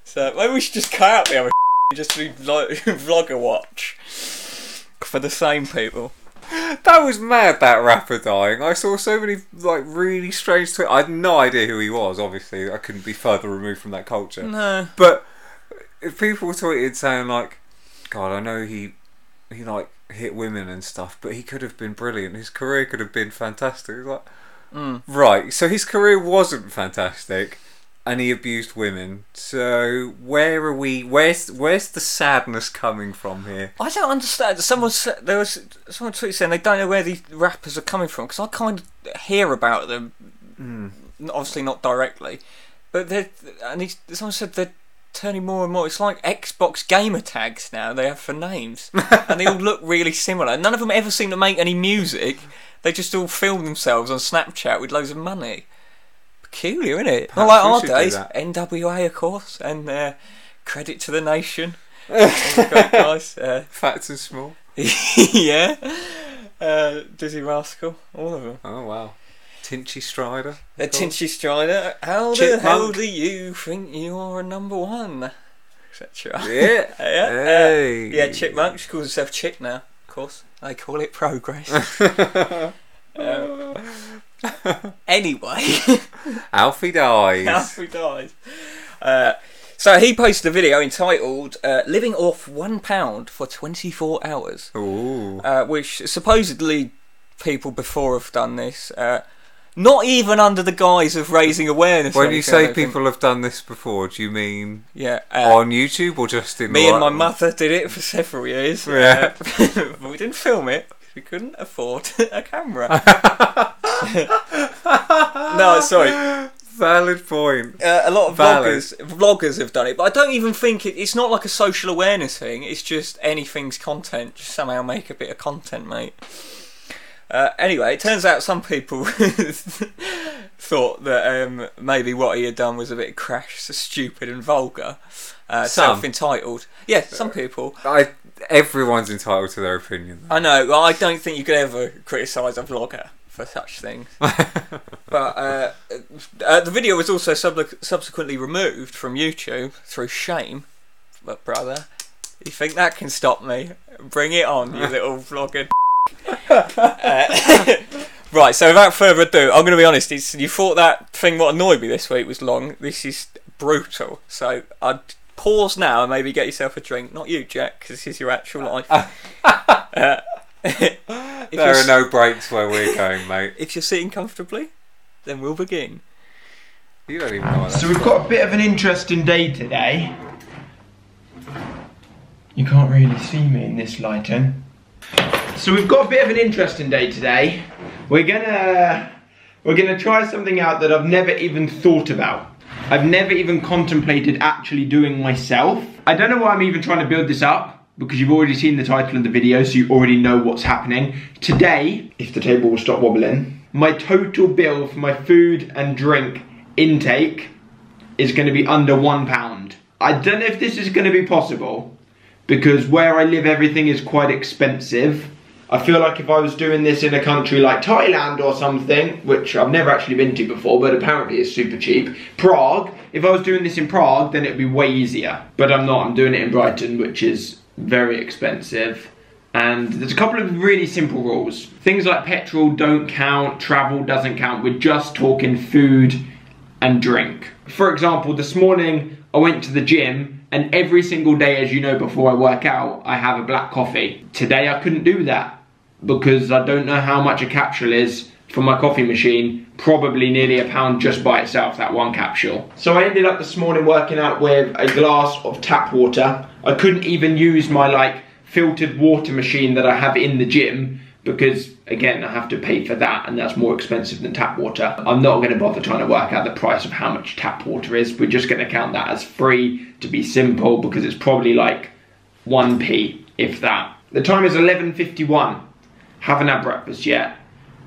So maybe we should just cut out the other just do like vlogger watch for the same people. That was mad. That rapper dying. I saw so many like really strange. Twi- I had no idea who he was. Obviously, I couldn't be further removed from that culture. No. But if people tweeted saying like, "God, I know he he like hit women and stuff, but he could have been brilliant. His career could have been fantastic." Like, Mm. right. So his career wasn't fantastic, and he abused women. So where are we? Where's where's the sadness coming from here? I don't understand. Someone said there was someone tweeted saying they don't know where these rappers are coming from because I kind of hear about them, hmm. obviously not directly, but they and he, someone said they're turning more and more. It's like Xbox gamer tags now they have for names, and they all look really similar. None of them ever seem to make any music. They just all film themselves on Snapchat with loads of money. Peculiar, isn't it? Not like our days. NWA, of course, and uh, credit to the nation. All the great guys. Uh, Fats and small. yeah. Uh, Dizzee Rascal, all of them. Oh wow. Tinchy Stryder. Uh, Tinchy Stryder, how the Chipmunk. hell do you think you're a number one? Etc. Yeah. yeah. Hey. Uh, yeah, Chipmunk. She calls herself Chip now, of course. They call it progress. Um, anyway, Alfie dies. Alfie dies. Uh, so he posted a video entitled uh, "Living Off One Pound for 24 Hours." Ooh. uh, which supposedly people before have done this. Uh, not even under the guise of raising awareness. When you say people have done this before, do you mean yeah, uh, on YouTube or just in me and my mother did it for several years. Yeah. uh, but we didn't film it. We couldn't afford a camera. no, sorry. Valid point. Uh, a lot of Valid. vloggers vloggers have done it, but I don't even think it, it's not like a social awareness thing. It's just anything's content. Just somehow make a bit of content, mate. Uh, anyway, it turns out some people thought that um, maybe what he had done was a bit crash, so stupid and vulgar, uh, self-entitled. Yeah, some people. I everyone's entitled to their opinion. I know. Well, I don't think you could ever criticise a vlogger for such things. but uh, uh, the video was also sub- subsequently removed from YouTube through shame. But brother, you think that can stop me? Bring it on, you little vlogger. Uh, right. So without further ado, I'm going to be honest. It's, you thought that thing what annoyed me this week was long. This is brutal. So I'd pause now and maybe get yourself a drink. Not you, Jack, because this is your actual life. Uh, There you're no breaks where we're going, mate. If you're sitting comfortably, then we'll begin. You don't even know what So we've got a bit of an interesting day today. You can't really see me in this lighting. So we've got a bit of an interesting day today. We're gonna we're gonna try something out that I've never even thought about. I've never even contemplated actually doing myself. I don't know why I'm even trying to build this up. because you've already seen the title of the video, so you already know what's happening. Today, if the table will stop wobbling, my total bill for my food and drink intake is going to be under one pound. I don't know if this is going to be possible because where I live, everything is quite expensive. I feel like if I was doing this in a country like Thailand or something, which I've never actually been to before, but apparently it's super cheap, Prague, if I was doing this in Prague, then it would be way easier. But I'm not, I'm doing it in Brighton, which is very expensive. And there's a couple of really simple rules. Things like petrol don't count, travel doesn't count. We're just talking food and drink. For example, this morning I went to the gym and every single day, as you know, before I work out, I have a black coffee. Today I couldn't do that because I don't know how much a capsule is for my coffee machine. Probably nearly a pound just by itself, that one capsule. So I ended up this morning working out with a glass of tap water. I couldn't even use my like filtered water machine that I have in the gym because again I have to pay for that and that's more expensive than tap water. I'm not to bother trying to work out the price of how much tap water is. We're just to count that as free to be simple because it's probably like 1p if that. The time is 11.51. Haven't had breakfast yet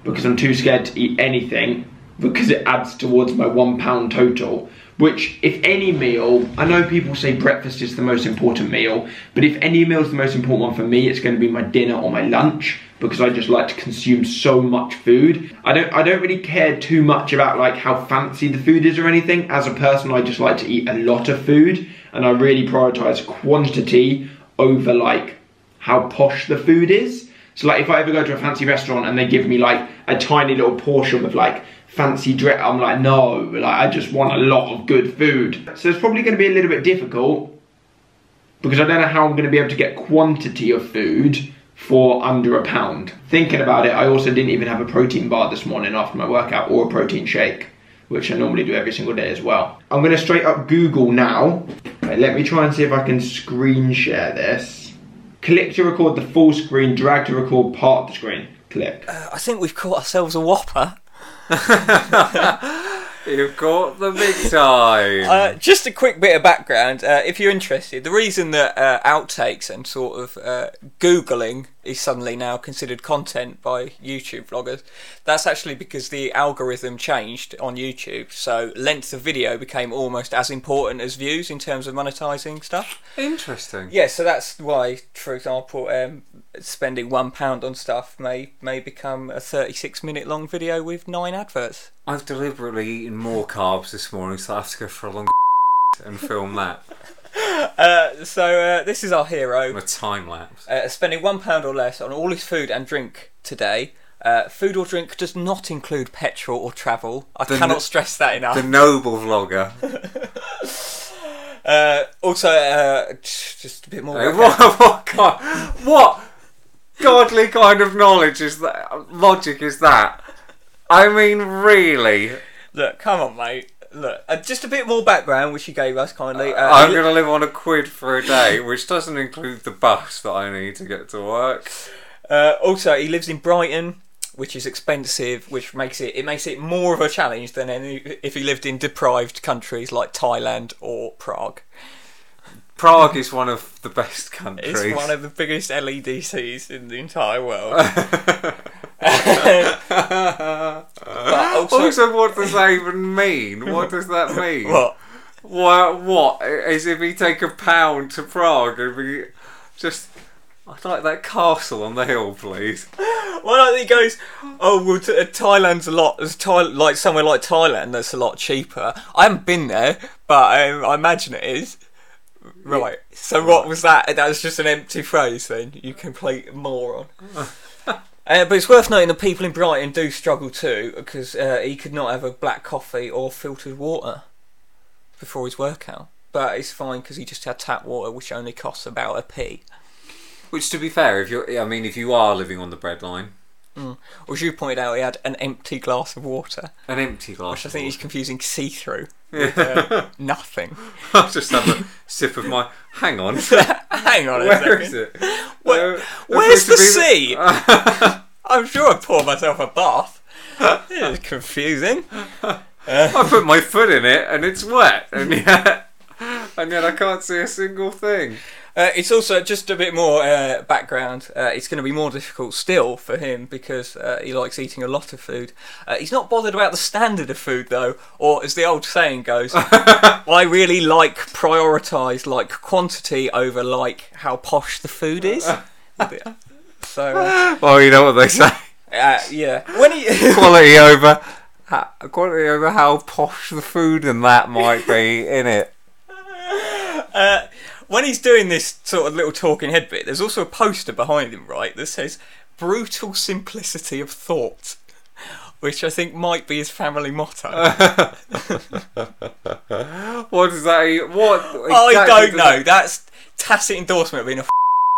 because I'm too scared to eat anything because it adds towards my one pound total. Which, if any meal, I know people say breakfast is the most important meal, but if any meal is the most important one for me, it's going to be my dinner or my lunch because I just like to consume so much food. I don't, I don't really care too much about like how fancy the food is or anything. As a person, I just like to eat a lot of food, and I really prioritize quantity over like how posh the food is. So like if I ever go to a fancy restaurant and they give me like a tiny little portion of like fancy dress, I'm like, no, like I just want a lot of good food. So it's probably going to be a little bit difficult because I don't know how I'm going to be able to get quantity of food for under a pound. Thinking about it, I also didn't even have a protein bar this morning after my workout or a protein shake, which I normally do every single day as well. I'm going to straight up Google now. Okay, let me try and see if I can screen share this. Click to record the full screen, drag to record part of the screen. Click. Uh, I think we've caught ourselves a whopper. You've got the big time. Uh, just a quick bit of background, uh, if you're interested. The reason that uh, outtakes and sort of uh, googling is suddenly now considered content by YouTube vloggers, that's actually because the algorithm changed on YouTube. So length of video became almost as important as views in terms of monetizing stuff. Interesting. Yeah, so that's why, for example, um, spending one pound on stuff may may become a 36 minute long video with nine adverts. I've deliberately eaten more carbs this morning, so I have to go for a long and film that. Uh, so uh, this is our hero. A time lapse. Uh, spending one pound or less on all his food and drink today. Uh, food or drink does not include petrol or travel. I The cannot no- stress that enough. The noble vlogger. Uh, also, uh, just a bit more. Hey, what, what, God, what godly kind of knowledge is that? Logic is that? I mean, really? Look, come on, mate. Look, uh, just a bit more background, which you gave us kindly. Uh, I'm going to live on a quid for a day, which doesn't include the bus that I need to get to work. Uh, also, he lives in Brighton, which is expensive, which makes it it makes it more of a challenge than any if he lived in deprived countries like Thailand or Prague. Prague is one of the best countries. It's one of the biggest LEDCs in the entire world. also, also, what does that even mean? What does that mean? What? What? What? As if we take a pound to Prague and we just. I'd like that castle on the hill, please. Well, like he goes, oh, well, t- uh, Thailand's a lot, it's Thai- like somewhere like Thailand, that's a lot cheaper. I haven't been there, but um, I imagine it is. Right. So what was that? That was just an empty phrase then. You complete moron. uh, but it's worth noting that people in Brighton do struggle too, because uh, he could not have a black coffee or filtered water before his workout. But it's fine because he just had tap water, which only costs about a p. Which, to be fair, if you're, I mean, if you are living on the breadline, Mm. Or as you pointed out, he had an empty glass of water. an empty glass. Which I think he's confusing see-through Yeah. with uh, nothing. I'll just have a sip of my. Hang on. Hang on a second. is it? Where- Uh, where's the supposed to be sea? I'm sure I poured myself a bath. It's confusing. I put my foot in it and it's wet, and yet, and yet I can't see a single thing. Uh, it's also just a bit more uh, background. Uh, it's going to be more difficult still for him because uh, he likes eating a lot of food. Uh, he's not bothered about the standard of food though, or as the old saying goes, I really like prioritise like quantity over like how posh the food is. so uh, Well, you know what they say. uh, yeah, when he quality over ha- quality over how posh the food and that might be in it. When he's doing this sort of little talking head bit, there's also a poster behind him, right, that says "brutal simplicity of thought," which I think might be his family motto. What does that? What? I don't know. That's tacit endorsement of being a f-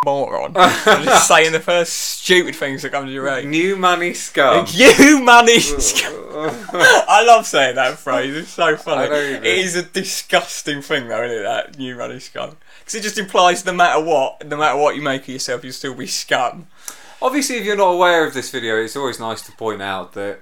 moron. I'm just saying the first stupid things that come to your that- brain. New money scum. You money. Skull I love saying that phrase. It's so funny. I know you It is a disgusting thing, though, isn't it? That new money scum. Because it just implies no matter what, no matter what you make of yourself, you'll still be scum. Obviously, if you're not aware of this video, it's always nice to point out that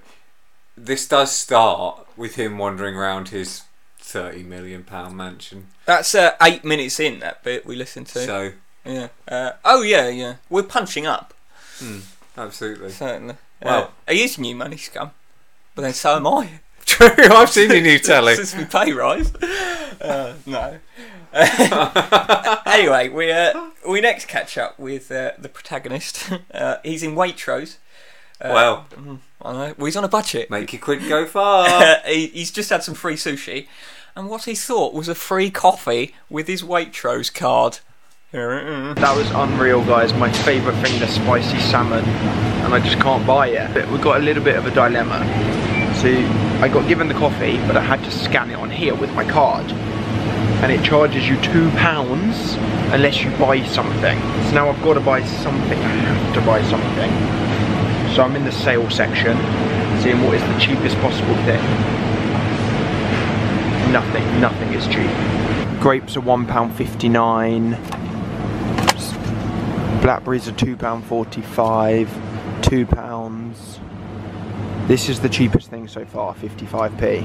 this does start with him wandering around his thirty million pound mansion. That's uh, eight minutes in that bit we listened to. So, yeah. Uh, oh yeah, yeah. We're punching up. absolutely. Certainly. Wow. Uh, he is new money scum, but then so am I. True. I've seen your new telly. Since we pay rise. Uh, no. anyway, we uh, we next catch up with uh, the protagonist. Uh, he's in Waitrose. Uh, Well, I know. Well, he's on a budget. make your quid go far. He, he's just had some free sushi, and what he thought was a free coffee with his Waitrose card. That was unreal, guys. My favourite thing, the spicy salmon, and I just can't buy it. But we've got a little bit of a dilemma. So I got given the coffee, but I had to scan it on here with my card. And it charges you two pounds unless you buy something. So now I've got to buy something, I have to buy something. So I'm in the sale section, seeing what is the cheapest possible thing. Nothing, nothing is cheap. Grapes are one pound fifty nine. Blackberries are £2.45. £2 this is the cheapest thing so far, fifty five p.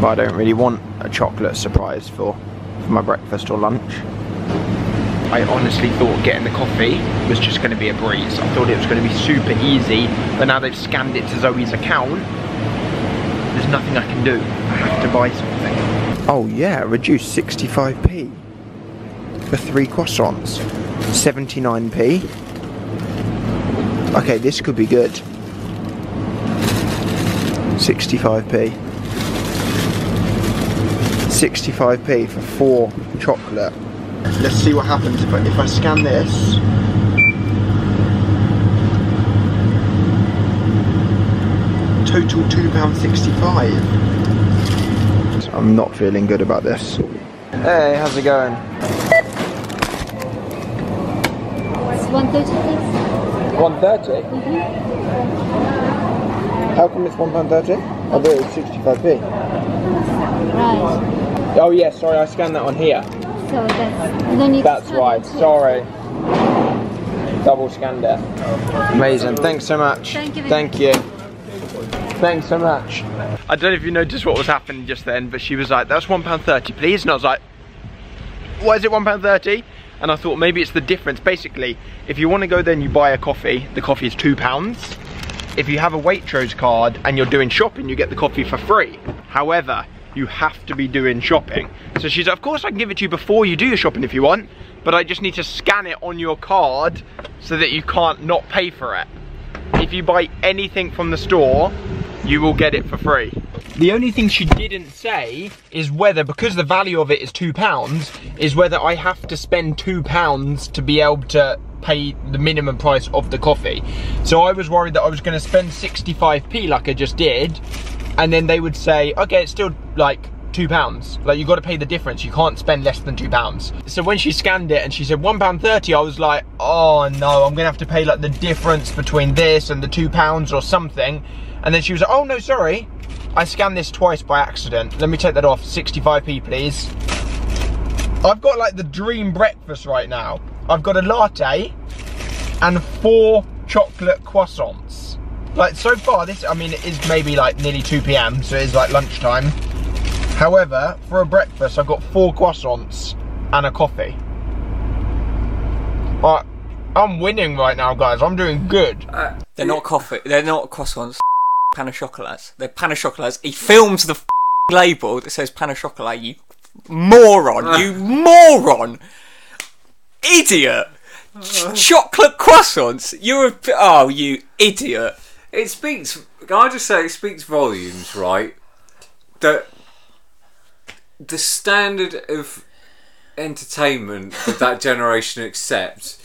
But I don't really want a chocolate surprise for for my breakfast or lunch. I honestly thought getting the coffee was just going to be a breeze. I thought it was going to be super easy, but now they've scanned it to Zoe's account. There's nothing I can do. I have to buy something. Oh yeah, reduced 65p for three croissants. 79p. Okay, this could be good. 65p. 65p for four chocolate. Let's see what happens if I, if I scan this. Total £2.65. I'm not feeling good about this. Hey, how's it going? It's 130 please. 130? How come it's £1.30? I thought it was 65p. Right. Oh yeah, sorry, I scanned that on here. So that's then you That's right, sorry. Double scanned it. Amazing, thanks so much. Thank you. Thank you. Thanks so much. I don't know if you noticed what was happening just then, but she was like, that's £1.30 please. And I was like, why is it £1.30? And I thought maybe it's the difference. Basically, if you want to go there and you buy a coffee, the coffee is £2. If you have a Waitrose card and you're doing shopping, you get the coffee for free. However, you have to be doing shopping. So she's of course I can give it to you before you do your shopping if you want, but I just need to scan it on your card so that you can't not pay for it. If you buy anything from the store, you will get it for free. The only thing she didn't say is whether, because the value of it is two pounds, is whether I have to spend two pounds to be able to pay the minimum price of the coffee. So I was worried that I was going to spend 65p like I just did, and then they would say, okay, it's still like two pounds. Like you got to pay the difference. You can't spend less than two pounds. So when she scanned it and she said one pound thirty, I was like, oh no, I'm gonna have to pay like the difference between this and the two pounds or something. And then she was like, oh no, sorry, I scanned this twice by accident. Let me take that off. 65p, please. I've got like the dream breakfast right now. I've got a latte and four chocolate croissants. Like so far, this I mean it is maybe like nearly 2 p.m. So it is like lunchtime. However, for a breakfast, I've got four croissants and a coffee. But I'm winning right now, guys. I'm doing good. They're not coffee. They're not croissants. Pan of chocolates. They're pan of chocolates. He films the label that says pan of chocolate. You moron. You moron. Idiot. Ch- chocolate croissants. You're a. Oh, you idiot. It speaks. I just say it speaks volumes, right? That the standard of entertainment that that generation accepts,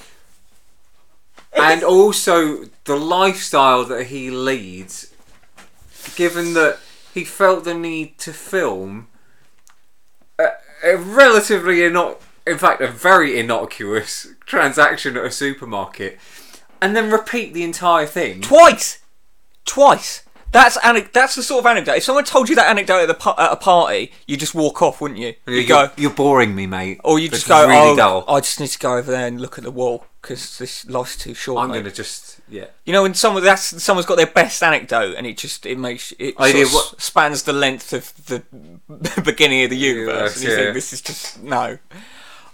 and also the lifestyle that he leads, given that he felt the need to film a, a relatively innoc- in fact, a very innocuous transaction at a supermarket, and then repeat the entire thing Twice. Twice. That's ane- That's the sort of anecdote. If someone told you that anecdote at, the pa- at a party, you just walk off, wouldn't you? You go, You're boring me, mate. or you This just is go, really oh, dull. I just need to go over there and look at the wall because this life's too short. I'm mate." gonna just yeah. You know, when someone that's someone's got their best anecdote, and it just it makes it I sort did of what- spans the length of the beginning of the universe, and you yeah. think this is just no.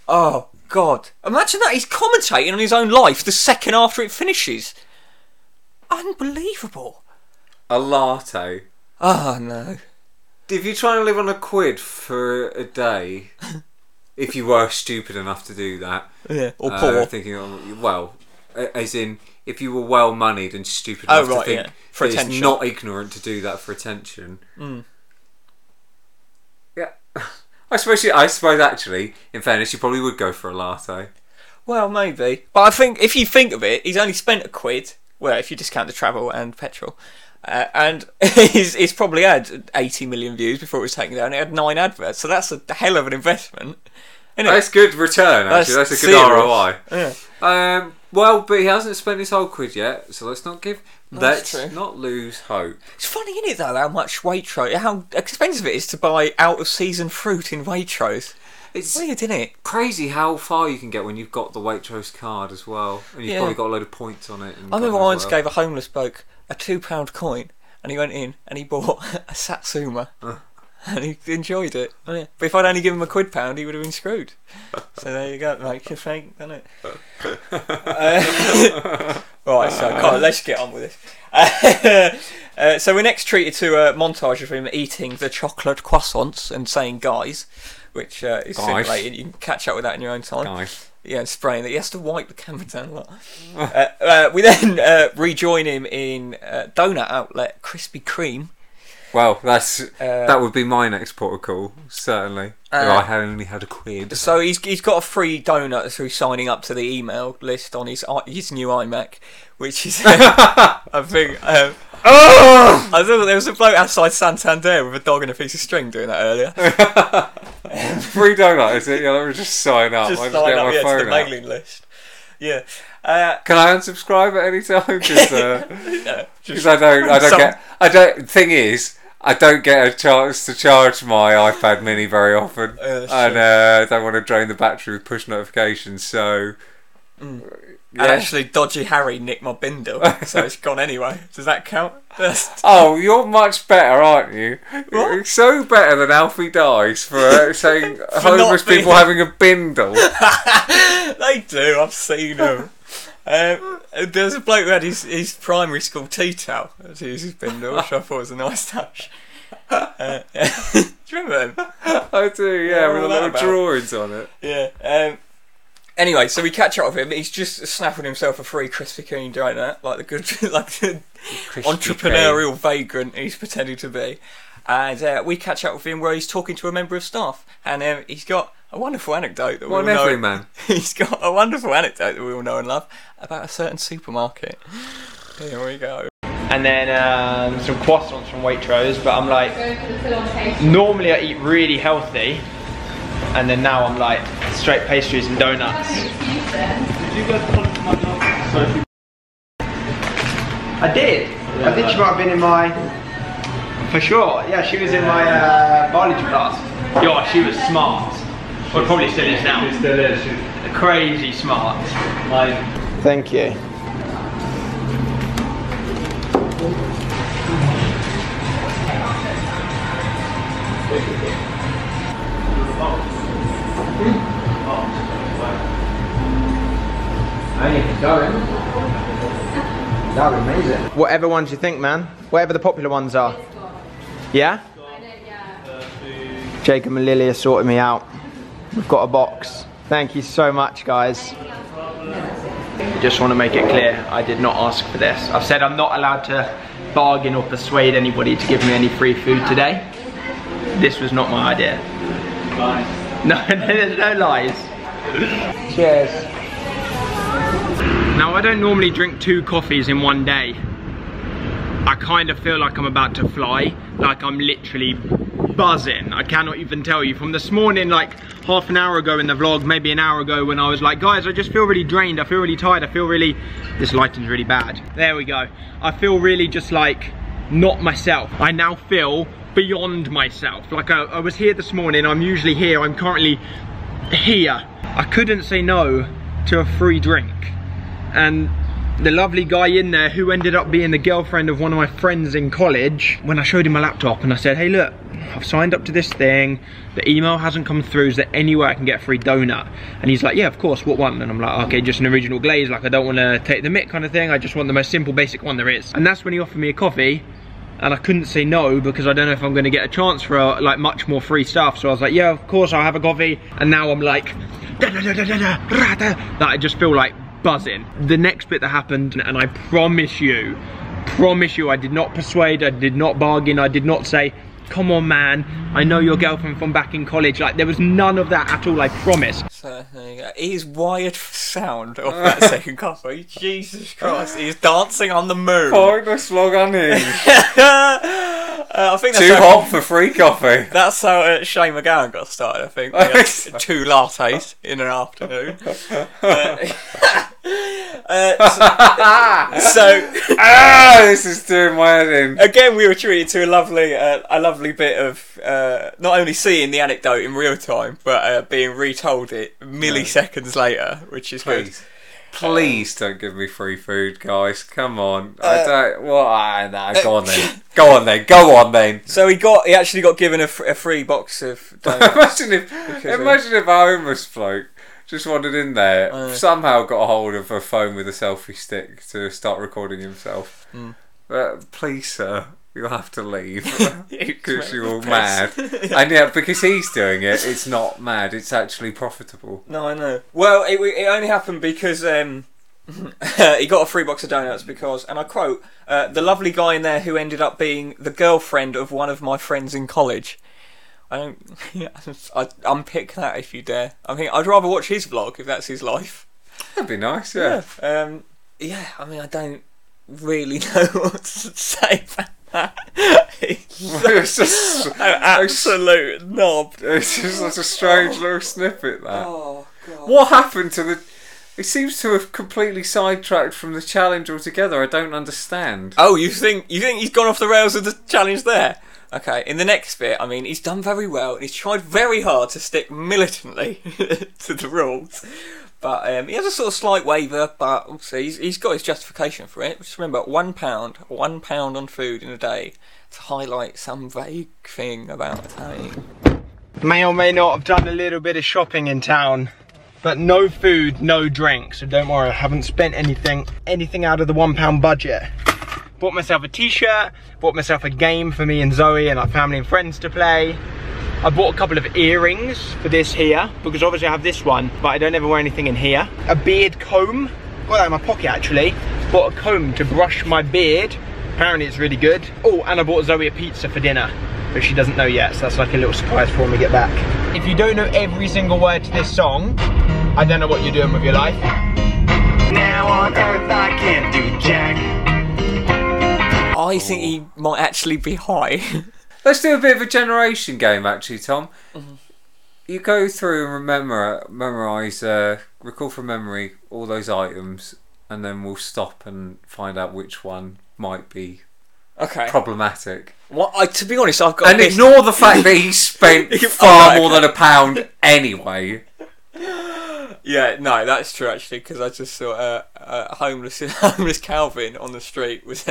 Oh God! Imagine that he's commentating on his own life the second after it finishes. Unbelievable. A latte. Oh no. If you're trying to live on a quid for a day, if you were stupid enough to do that, Yeah. Or uh, poor. thinking, oh, well, as in, if you were well moneyed and stupid Oh, enough right, to think yeah. For attention. it's not ignorant to do that for attention. Mm. Yeah, I suppose. You, I suppose actually, in fairness, you probably would go for a latte. Well, maybe, but I think if you think of it, he's only spent a quid. Well, if you discount the travel and petrol, uh, and he's, he's probably had 80 million views before it was taken down. It had nine adverts, so that's a hell of an investment. Isn't it? That's good return. Actually, that's, That's a good zero. ROI. Yeah. Um, well, but he hasn't spent his whole quid yet, so let's not give. That's let's true. not lose hope. It's funny, isn't it, though, how much Waitrose, how expensive it is to buy out of season fruit in Waitrose. It's Weird, isn't it? crazy how far you can get when you've got the Waitrose card as well, and you've Yeah. probably got a load of points on it. and I remember I once gave a homeless bloke a two pound coin, and he went in and he bought a Satsuma, and he enjoyed it. Oh, yeah. But if I'd only given him a quid pound, he would have been screwed. so there you go, make you think, doesn't it? Uh, right, so let's get on with this. Uh, so we're next treated to a montage of him eating the chocolate croissants and saying "guys," which uh, is Guys. simulated. You can catch up with that in your own time. Guys. Yeah, and spraying that. He has to wipe the camera down a lot. uh, uh, we then uh, rejoin him in uh, donut outlet Krispy Kreme. Well, that's Uh, that would be my next protocol, certainly. if Uh, I only had a quid. So he's he's got a free donut through signing up to the email list on his his new iMac, which is I think. Um, Oh! I thought there was a bloke outside Santander with a dog and a piece of string doing that earlier. Free donut, is it? Yeah, let me just sign up. Just just sign get up my yeah, to the out. mailing list. Yeah. Uh, Can I unsubscribe at any time? Because no, I don't, I don't Some- get, I don't. Thing is, I don't get a chance to charge my iPad Mini very often, Yeah, and uh, I don't want to drain the battery with push notifications. So, Mm. yeah. And actually, Dodgy Harry nicked my bindle, so it's gone anyway. Does that count? Oh, you're much better, aren't you? You're so better than Alfie Dice for uh, saying homeless being- people having a bindle. they do. I've seen them. Um, there's a bloke who had his, his primary school tea towel to use his bindle, which I thought was a nice touch. Uh, do you remember them? I do, yeah, with a was lot of about? drawings on it. Yeah. Um, anyway, so we catch up with him. He's just snapping himself a free Krispy Kreme donut, like the good, like the entrepreneurial vagrant he's pretending to be. And uh, we catch up with him where he's talking to a member of staff, and um, he's got a wonderful anecdote that we What all an know. everyman. He's got a wonderful anecdote that we all know and love about a certain supermarket. Here we go. And then um, some croissants from Waitrose, but I'm like, normally I eat really healthy, and then now I'm like straight pastries and donuts. I did. I think she might have been in my, for sure. Yeah, she was in my uh, biology class. Yo, she was smart. Well, probably still is now. She still is. Crazy smart. Thank you. Sounds amazing. Whatever ones you think, man. Whatever the popular ones are. Yeah? Jacob and Lily are sorting me out. We've got a box. Thank you so much, guys. I just want to make it clear, I did not ask for this. I've said I'm not allowed to bargain or persuade anybody to give me any free food today. This was not my idea. No, there's no lies. Cheers. Now I don't normally drink two coffees in one day. I kind of feel like I'm about to fly, like I'm literally buzzing. I cannot even tell you. From this morning, like half an hour ago in the vlog, maybe an hour ago when I was like, guys, I just feel really drained. I feel really tired. I feel really, this lighting's really bad. There we go. I feel really just like not myself. I now feel beyond myself. Like I, I was here this morning, I'm usually here, I'm currently here. I couldn't say no to a free drink. And the lovely guy in there who ended up being the girlfriend of one of my friends in college, when I showed him my laptop and I said, hey look, I've signed up to this thing, the email hasn't come through, is there any way I can get a free donut? And he's like, yeah, of course, what one? And I'm like, okay, just an original glaze, like I don't wanna take the mick kind of thing, I just want the most simple basic one there is. And that's when he offered me a coffee, and I couldn't say no because I don't know if I'm going to get a chance for like much more free stuff. So I was like, yeah, of course I'll have a coffee. And now I'm like, da, da, da, that I just feel like buzzing. The next bit that happened, and I promise you, promise you, I did not persuade, I did not bargain, I did not say, come on man, I know your girlfriend from back in college. Like there was none of that at all, I promise. So there you go. He's wired for sound off that second coffee. Jesus Christ, he's dancing on the moon. Point this vlog on him. Uh, I think that's Too how, hot for free coffee. That's how uh, Shane MacGowan got started. I think We had two lattes in an afternoon. Uh, uh, so, so ah, this is doing my head in. again, we were treated to a lovely, uh, a lovely bit of uh, not only seeing the anecdote in real time, but uh, being retold it milliseconds later, which is good. Please. Please don't give me free food, guys. Come on. I don't. Well, ah, nah, go on then. Go on then. Go on then. So he got, he actually got given a, free box of donuts. imagine if, imagine if a homeless bloke just wandered in there, Uh. somehow got a hold of a phone with a selfie stick to start recording himself. Mm. But please, sir, you'll have to leave because you're all mad. the best. And yeah, because he's doing it, it's not mad. It's actually profitable. No, I know. Well, it, it only happened because um, he got a free box of donuts because, and I quote, uh, the lovely guy in there who ended up being the girlfriend of one of my friends in college. I don't. I unpick that if you dare. I mean, I'd rather watch his vlog if that's his life. That'd be nice, yeah. Yeah. Um, yeah. I mean, I don't really know what to say about that. It's just- an absolute knob. It's just such a strange little snippet that. Oh god. What happened to the? It seems to have completely sidetracked from the challenge altogether. I don't understand. Oh, you think you think he's gone off the rails with the challenge there? Okay, in the next bit, I mean, he's done very well. He's tried very hard to stick militantly to the rules, but um, he has a sort of slight waiver. But also, he's he's got his justification for it. Just remember, one pound, one pound on food in a day to highlight some vague thing about Italian. May or may not have done a little bit of shopping in town, but no food, no drink. So don't worry, I haven't spent anything, anything out of the one pound budget. Bought myself a t-shirt, bought myself a game for me and Zoe and our family and friends to play. I bought a couple of earrings for this here, because obviously I have this one, but I don't ever wear anything in here. A beard comb, got that in my pocket actually. Bought a comb to brush my beard. Apparently it's really good. Oh, and I bought Zoe a pizza for dinner, but she doesn't know yet, so that's like a little surprise for when we get back. If you don't know every single word to this song, I don't know what you're doing with your life. Now on earth I can't do jack. I think he might actually be high. Let's do a bit of a generation game, actually, Tom. You go through and remember, memorize, uh, recall from memory all those items, and then we'll stop and find out which one might be okay. problematic. Well, I, to be honest, I've got And a ignore the fact that he spent Oh, far right, more than a pound anyway. Yeah, no, that's true actually because I just saw a, a homeless homeless Calvin on the street. Was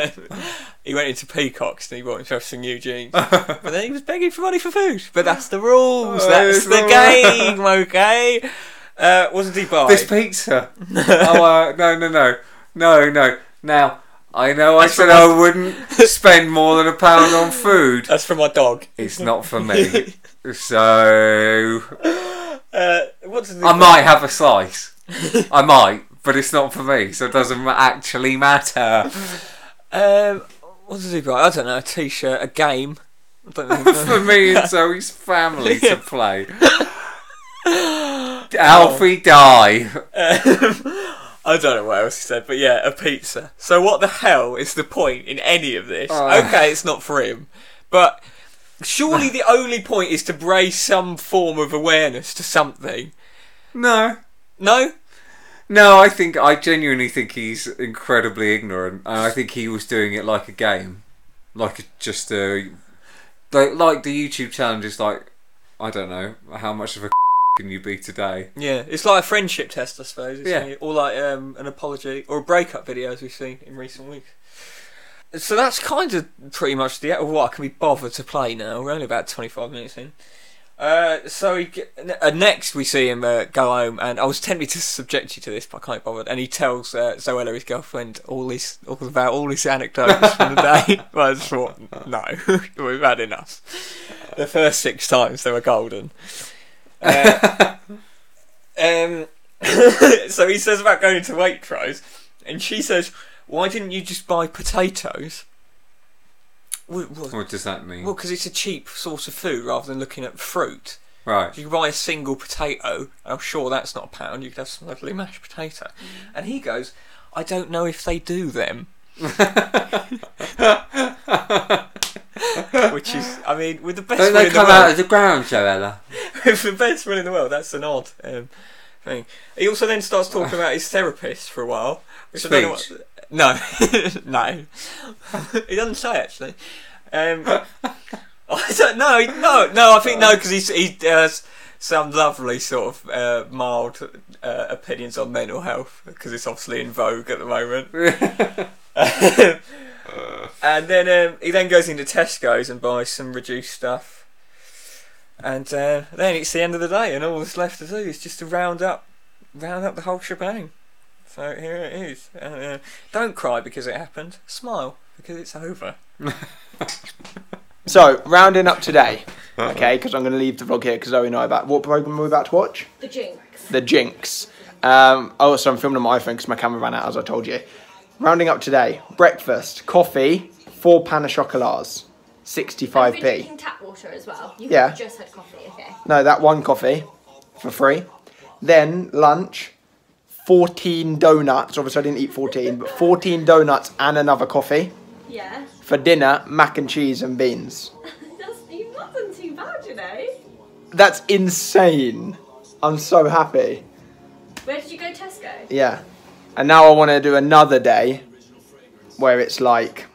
he went into Peacocks and he bought himself some new jeans, but then he was begging for money for food. But that's the rules. Oh, that's the game. Okay. Uh, wasn't he buy? This pizza. oh, uh, no, no, no, no, no. Now, I know. I That's said I wouldn't spend more than a pound on food. That's for my dog. It's not for me. So Uh, what does the I might have a slice. I might, but it's not for me, so it doesn't actually matter. Um, what does he buy? I don't know. A t-shirt, a game. I don't know. for me and Zoe's family to play. Alfie die. I don't know what else he said, but yeah, a pizza. So what the hell is the point in any of this? Oh. Okay, it's not for him, but surely the only point is to raise some form of awareness to something. No. No. No, I think I genuinely think he's incredibly ignorant, and I think he was doing it like a game, like a, just a like, like the YouTube challenge is like I don't know how much of a can you be today. Yeah, it's like a friendship test, I suppose. Isn't Yeah. it? Or like um, an apology or a breakup video, as we've seen in recent weeks. So that's kind of pretty much the what I can be bothered to play now. We're only about twenty five minutes in. Uh, so he, uh, next we see him uh, go home, and I was tempted to subject you to this, but I can't be bothered. And he tells uh, Zoella, his girlfriend, all this all about all these anecdotes from the day. Well, I just thought, no, we've had enough. The first six times they were golden. Uh, um, so he says about going to Waitrose, and she says, "Why didn't you just buy potatoes?" Well, What does that mean? Well, because it's a cheap source of food rather than looking at fruit. Right. You can buy a single potato, and I'm sure that's not a pound. You could have some lovely mashed potato. And he goes, "I don't know if they do them." Which is, I mean, with the best Don't will they in the come world, out of the ground, Zoella? with the best one in the world, that's an odd um, thing. He also then starts talking about his therapist for a while. Which I don't know Speech. No, no, he doesn't say actually. Um, I don't know. No, no, I think no because he has some lovely sort of uh, mild uh, opinions on mental health because it's obviously in vogue at the moment. and then um, he then goes into Tesco's and buys some reduced stuff. And uh, then it's the end of the day, and all that's left to do is just to round up, round up the whole shebang. So here it is. And, uh, don't cry because it happened. Smile because it's over. So, rounding up today, okay, because I'm going to leave the vlog here because Zoe and I are about. What program we're we about to watch? The Jinx. The Jinx. Um, oh, so I'm filming on my iPhone because my camera ran out, as I told you. Rounding up today, breakfast, coffee, four pan of chocolats, Have you been 65p. drinking tap water as well? You Yeah. just had coffee, okay. No, that one coffee for free. Then lunch, 14 donuts. Obviously, I didn't eat 14, but 14 donuts and another coffee. Yeah. For dinner, mac and cheese and beans. That's, you've not done too bad, you know. That's insane. I'm so happy. Where did you go, Tesco? Yeah. And now I want to do another day where it's like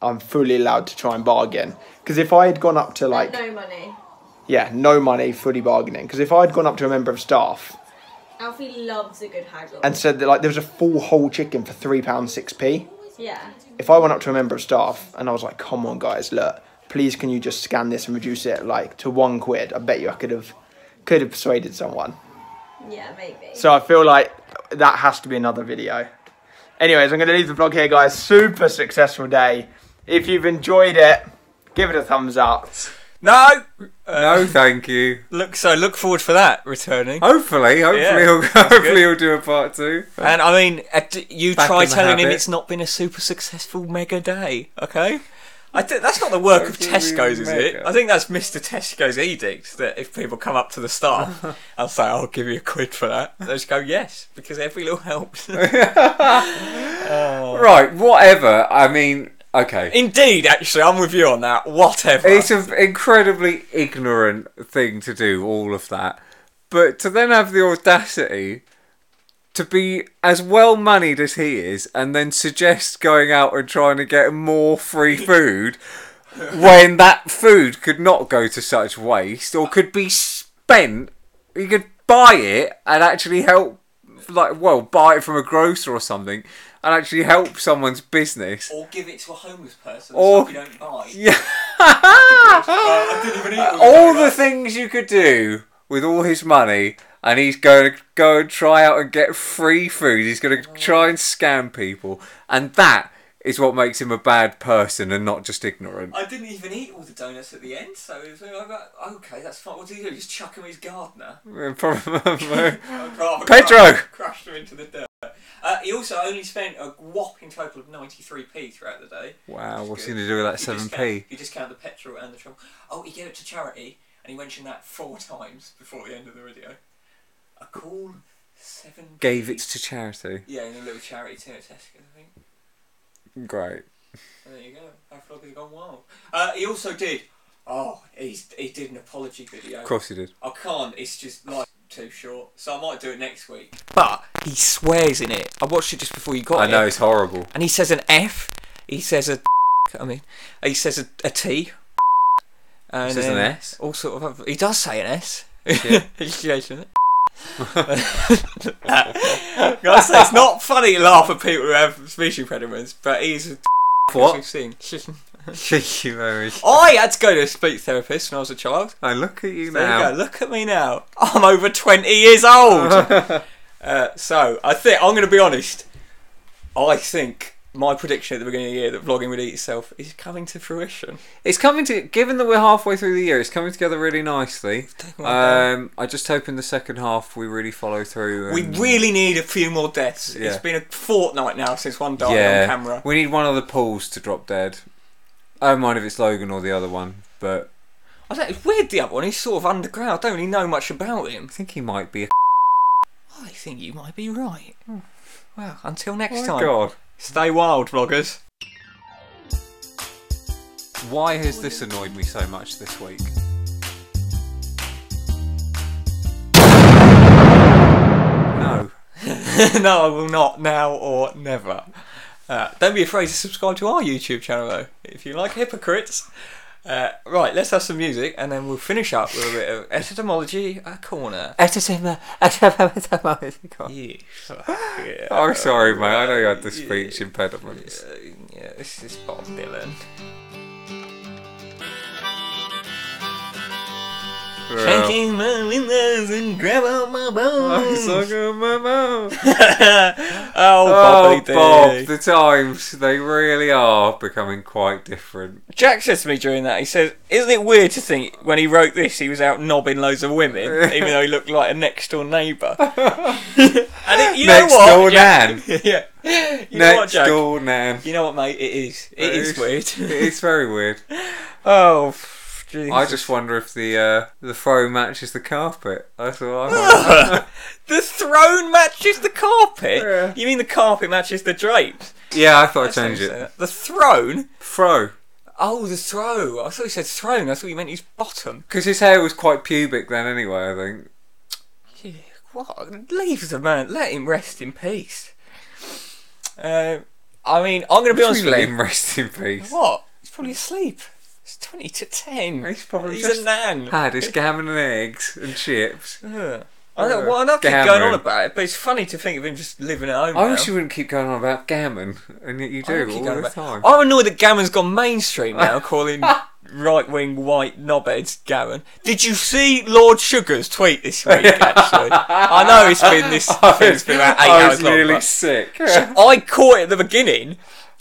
I'm fully allowed to try and bargain. Because if I had gone up to like, no money. yeah, no money, fully bargaining. Because if I had gone up to a member of staff Alfie loves a good haggle. and said that like there was a full whole chicken for three pounds six p, yeah. if I went up to a member of staff and I was like, come on guys, look, please can you just scan this and reduce it like to one quid? I bet you I could have could have persuaded someone. Yeah, maybe. So I feel like that has to be another video. Anyways, I'm going to leave the vlog here, guys. Super successful day. If you've enjoyed it, give it a thumbs up. No. no, thank you. Look, so look forward for that returning. Hopefully, hopefully, Yeah, he'll, hopefully good. he'll do a part two. And I mean, uh, you Back try telling him it's not been a super successful mega day, okay? I th- that's not the work of What do you mean Tesco's, is it? I think that's Mr. Tesco's edict that if people come up to the staff, I'll say, I'll give you a quid for that. They just go, yes, because every little helps. Oh. Right, whatever. I mean, okay. Indeed, actually, I'm with you on that. Whatever. It's an incredibly ignorant thing to do, all of that. But to then have the audacity to be as well moneyed as he is and then suggest going out and trying to get more free food when that food could not go to such waste or could be spent. You could buy it and actually help, like, well, buy it from a grocer or something and actually help someone's business. Or give it to a homeless person Or- you don't buy. Yeah. I eat all the things you could do with all his money, and he's going to go and try out and get free food. He's going to mm. try and scam people, and that is what makes him a bad person and not just ignorant. I didn't even eat all the donuts at the end, so it was like, okay, that's fine. What did he do? Just chuck him his gardener. Pedro! Pedro crushed him into the dirt. Uh, he also only spent a whopping total of 93p throughout the day. Wow, what's he going to do with that you 7p? discount- If you discount the petrol and the travel. Oh, he gave it to charity, and he mentioned that four times before the end of the video. A cool 7 Gave it to charity. Yeah, in a little charity tin at Tesco, I think. Great. There you go. That vlog has gone wild. Uh, he also did. Oh, he's, he did an apology video. Of course he did. I can't. It's just like too short, so I might do it next week. But he swears in it. I watched it just before you got it. I it. know, it's horrible. And he says an F. He says a. I mean, he says a, a T. And says an then S? All sort of. other- He does say an S. Yeah. Initiation. Guys, it's not funny to laugh at people who have speech impediments, but he's a What? we've seen. Thank you very much. I had to go to a speech therapist when I was a child. I look at you There now. you go. Look at me now. I'm over 20 years old. uh, so I think I'm going to be honest. I think my prediction at the beginning of the year that vlogging would eat itself is coming to fruition. It's coming to, given that we're halfway through the year, it's coming together really nicely. my Um, I just hope in the second half we really follow through. We and- really need a few more deaths. Yeah. It's been a fortnight now since one died on camera. we need one of the Pauls to drop dead. I don't mind if it's Logan or the other one, but I don't, it's weird the other one. He's sort of underground. I don't really know much about him. I think he might be. A I think you might be right. Hmm. Well, until next Oh time. God. Stay wild, vloggers. Why has this annoyed me so much this week? No. no, I will not now or never. Uh, don't be afraid to subscribe to our YouTube channel though, if you like hypocrites. Uh, right, let's have some music and then we'll finish up with a bit of etymology a corner. Etymology. Yeah. I'm sorry, mate. I know you had the speech impediments. Yeah, this is Bob Dylan. Shaking my windows and grab out my bones. I suck on my mouth. oh, Oh, Bobby. Bob, the times, they really are becoming quite different. Jack said to me during that, he says, Isn't it weird to think when he wrote this he was out knobbing loads of women, even though he looked like a next door neighbour? and it, you Next know what? door Jack? nan. yeah. You know what, Next door nan. You know what, mate? It is. It is weird. it's very weird. oh, Jesus. I just wonder if the uh, the throne matches the carpet. That's what I wonder. the throne matches the carpet? Yeah. You mean the carpet matches the drapes? yeah, I thought I'd change it. The throne? Throw. Oh, the throw. I thought you said throne. I thought you meant his bottom. Because his hair was quite pubic then anyway, I think. Yeah, what? Leave the man. Let him rest in peace. Uh, I mean, I'm going to be honest do you with mean, you. Let him rest in peace. What? He's probably asleep. It's 20 to 10. He's probably He's just a nan. had his gammon and eggs and chips. I don't, well, I don't keep going on about it, but it's funny to think of him just living at home. I now. wish you wouldn't keep going on about gammon, and yet you I don't keep all going the about- time. I'm annoyed that Gammon's gone mainstream now, calling right wing white knobheads Gammon. Did you see Lord Sugar's tweet this week, actually? I know it's been this thing's been about eight I hours was long. nearly but- sick. I caught it at the beginning,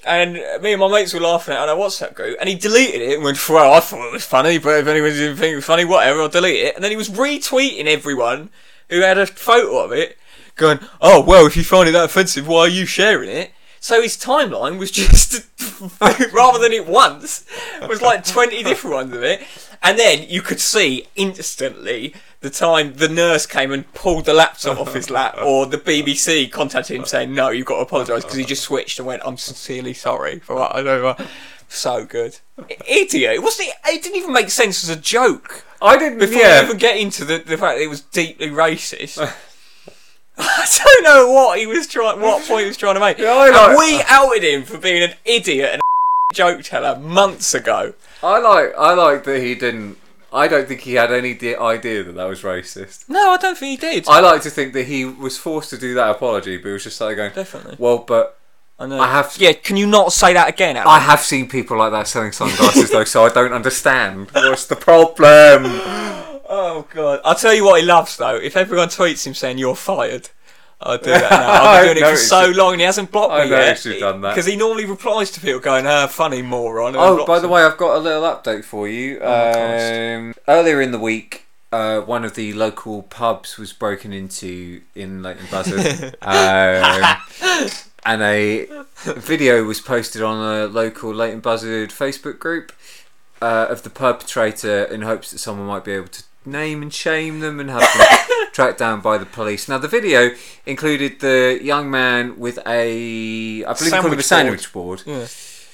and me and my mates were laughing at it on our WhatsApp group, and he deleted it and went, Well, I thought it was funny, but if anyone didn't think it was funny, whatever, I'll delete it. And then he was retweeting everyone who had a photo of it, going, Oh, well, if you find it that offensive, why are you sharing it? So his timeline was just, rather than it once, was like 20 different ones of it. And then you could see instantly the time the nurse came and pulled the laptop off his lap, or the BBC contacted him saying, "No, you've got to apologise," because he just switched and went, "I'm sincerely sorry for what I know." Uh, so good, I- idiot. It wasn't. It didn't even make sense as a joke. I didn't. Before yeah. we even get into the, the fact that it was deeply racist. I don't know what he was trying, what point he was trying to make. Yeah, I and we outed him for being an idiot and a joke teller months ago. I like. I like that he didn't. I don't think he had any di- idea that that was racist. No, I don't think he did. I like to think that he was forced to do that apology, but he was just like going, Definitely. Well, but I know. I have. Yeah, can you not say that again? Alan? I have seen people like that selling sunglasses though, so I don't understand. What's the problem? Oh god! I'll tell you what he loves though. If everyone tweets him saying you're fired, I'll do that now. I've been doing it for so it. long and he hasn't blocked I me yet. you've done that. Because he normally replies to people going, ah, funny moron. Oh, by the them. way, I've got a little update for you. Oh, um, earlier in the week, uh, one of the local pubs was broken into in Leighton Buzzard, um, and a video was posted on a local Leighton Buzzard Facebook group uh, of the perpetrator in hopes that someone might be able to name and shame them and have them tracked down by the police. Now, the video included the young man with a, I believe he called him a Sandwich sandwich board. Yeah.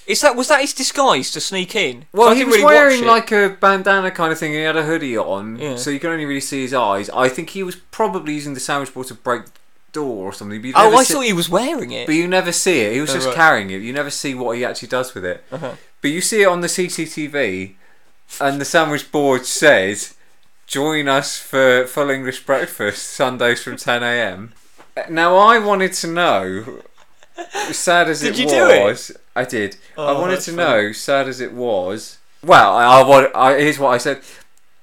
Is that was that his disguise to sneak in? Well, he was really wearing like a bandana kind of thing, and he had a hoodie on, Yeah. so you can only really see his eyes. I think he was probably using the sandwich board to break the door or something. But Oh, I see- thought he was wearing it. But you never see it. He was Oh, just right. carrying it. You never see what he actually does with it. Uh-huh. But you see it on the CCTV, and the sandwich board says, "Join us for full English breakfast Sundays from 10 a.m." Now I wanted to know, sad as Did it do it? was, I did. I Oh, wanted to funny. know, sad as it was. Well, I, I, want- I here's what I said.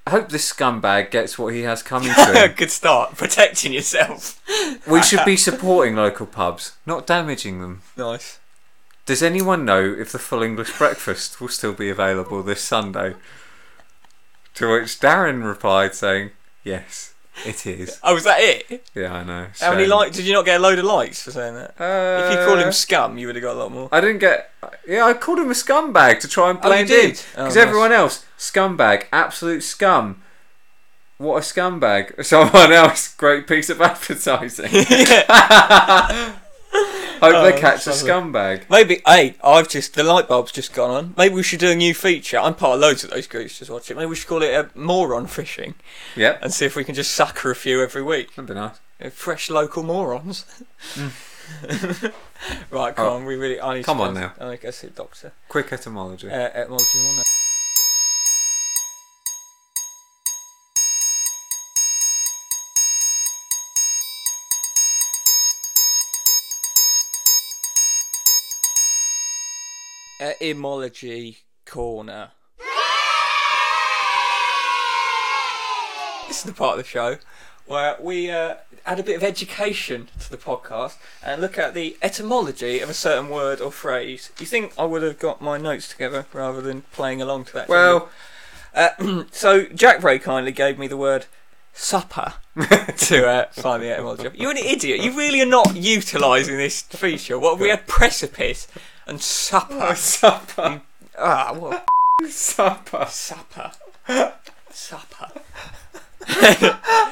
I hope this scumbag gets what he has coming to him. Good start. Protecting yourself. we should be supporting local pubs, not damaging them. Nice. Does anyone know if the full English breakfast will still be available this Sunday? To which Darren replied saying, Yes, it is. Oh, was that it? Yeah, I know. How many shame. likes? Did you not get a load of likes for saying that? Uh, if you called him scum, you would have got a lot more. I didn't get. Yeah, I called him a scumbag to try and Oh, you blend in. did? Oh, Because nice. everyone else, scumbag, absolute scum. What a scumbag. Someone else, great piece of advertising. Hope they Oh, catch a scumbag. Maybe, hey, I've just, the light bulb's just gone on. Maybe we should do a new feature. I'm part of loads of those groups, just watch it. Maybe we should call it a moron fishing Yeah. and see if we can just sucker a few every week. that'd be nice. Uh, Fresh local morons. right, come Oh, on, we really, I need come to on now. I guess to go see the doctor. Quick etymology. Uh, etymology Etymology corner. This is the part of the show where we uh, add a bit of education to the podcast and look at the etymology of a certain word or phrase. You think I would have got my notes together rather than playing along to that? Well, Uh, so Jack very kindly gave me the word supper to uh, find the etymology. You're an idiot. You really are not utilising this feature. What we had precipice and supper. supper. Ah, what Supper. supper? Supper.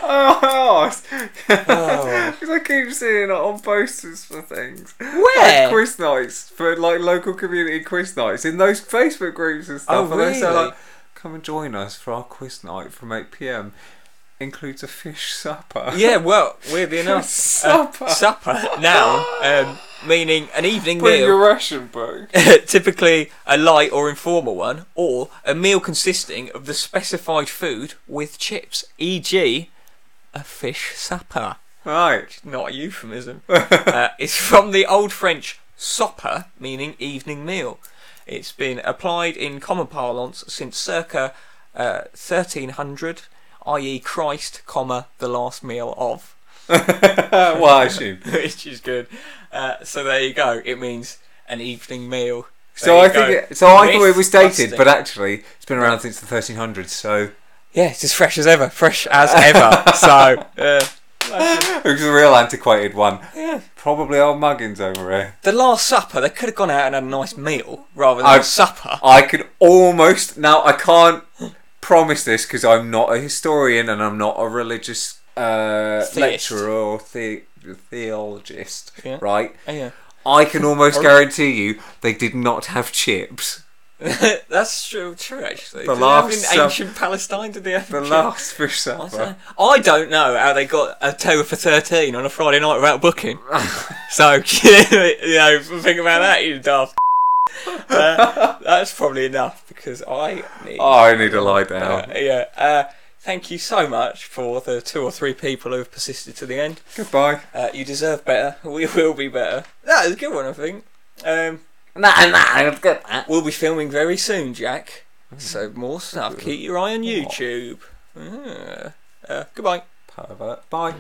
Oh, Oh. because I keep seeing it on posters for things. Where? Like quiz nights for like local community quiz nights in those Facebook groups and stuff. Oh, and they say really? like, "Come and join us for our quiz night from eight pm." Includes a fish supper. Yeah, well, weirdly enough, supper. uh, supper now um, meaning an evening Bring meal. your ration book. typically a light or informal one, or a meal consisting of the specified food with chips, e.g., a fish supper. Right. Not a euphemism. uh, it's from the Old French "supper," meaning evening meal. It's been applied in common parlance since circa uh, 1300, i.e., Christ, comma the last meal of. well, I assume. which is good. Uh, so there you go. It means an evening meal. So I you think it, so. I thought it was dated, but actually, it's been around since the 1300s. So yeah, it's as fresh as ever. Fresh as ever. so uh, it was a real antiquated one. Yeah. Probably old muggins over here. the Last Supper, they could have gone out and had a nice meal rather than I- a supper. I could almost now. I can't promise this because I'm not a historian and I'm not a religious uh, lecturer or the- theologist. Yeah. Right. Oh, yeah. I can almost guarantee you they did not have chips. That's true. True, actually. The Did last in ancient Palestine, did they have The chips? last fish I don't, supper. I don't know how they got a tower for thirteen on a Friday night without booking. so you know, think about that, you daft. uh, that's probably enough because I need. Oh, I need to lie down. Uh, yeah. Uh, thank you so much for the two or three people who have persisted to the end. Goodbye. Uh, you deserve better. We will be better. That is a good one, I think. Um, Nah, nah, it's good. we'll be filming very soon, Jack. So more stuff. Keep your eye on YouTube. Ah. Uh, goodbye. Pervert. Bye.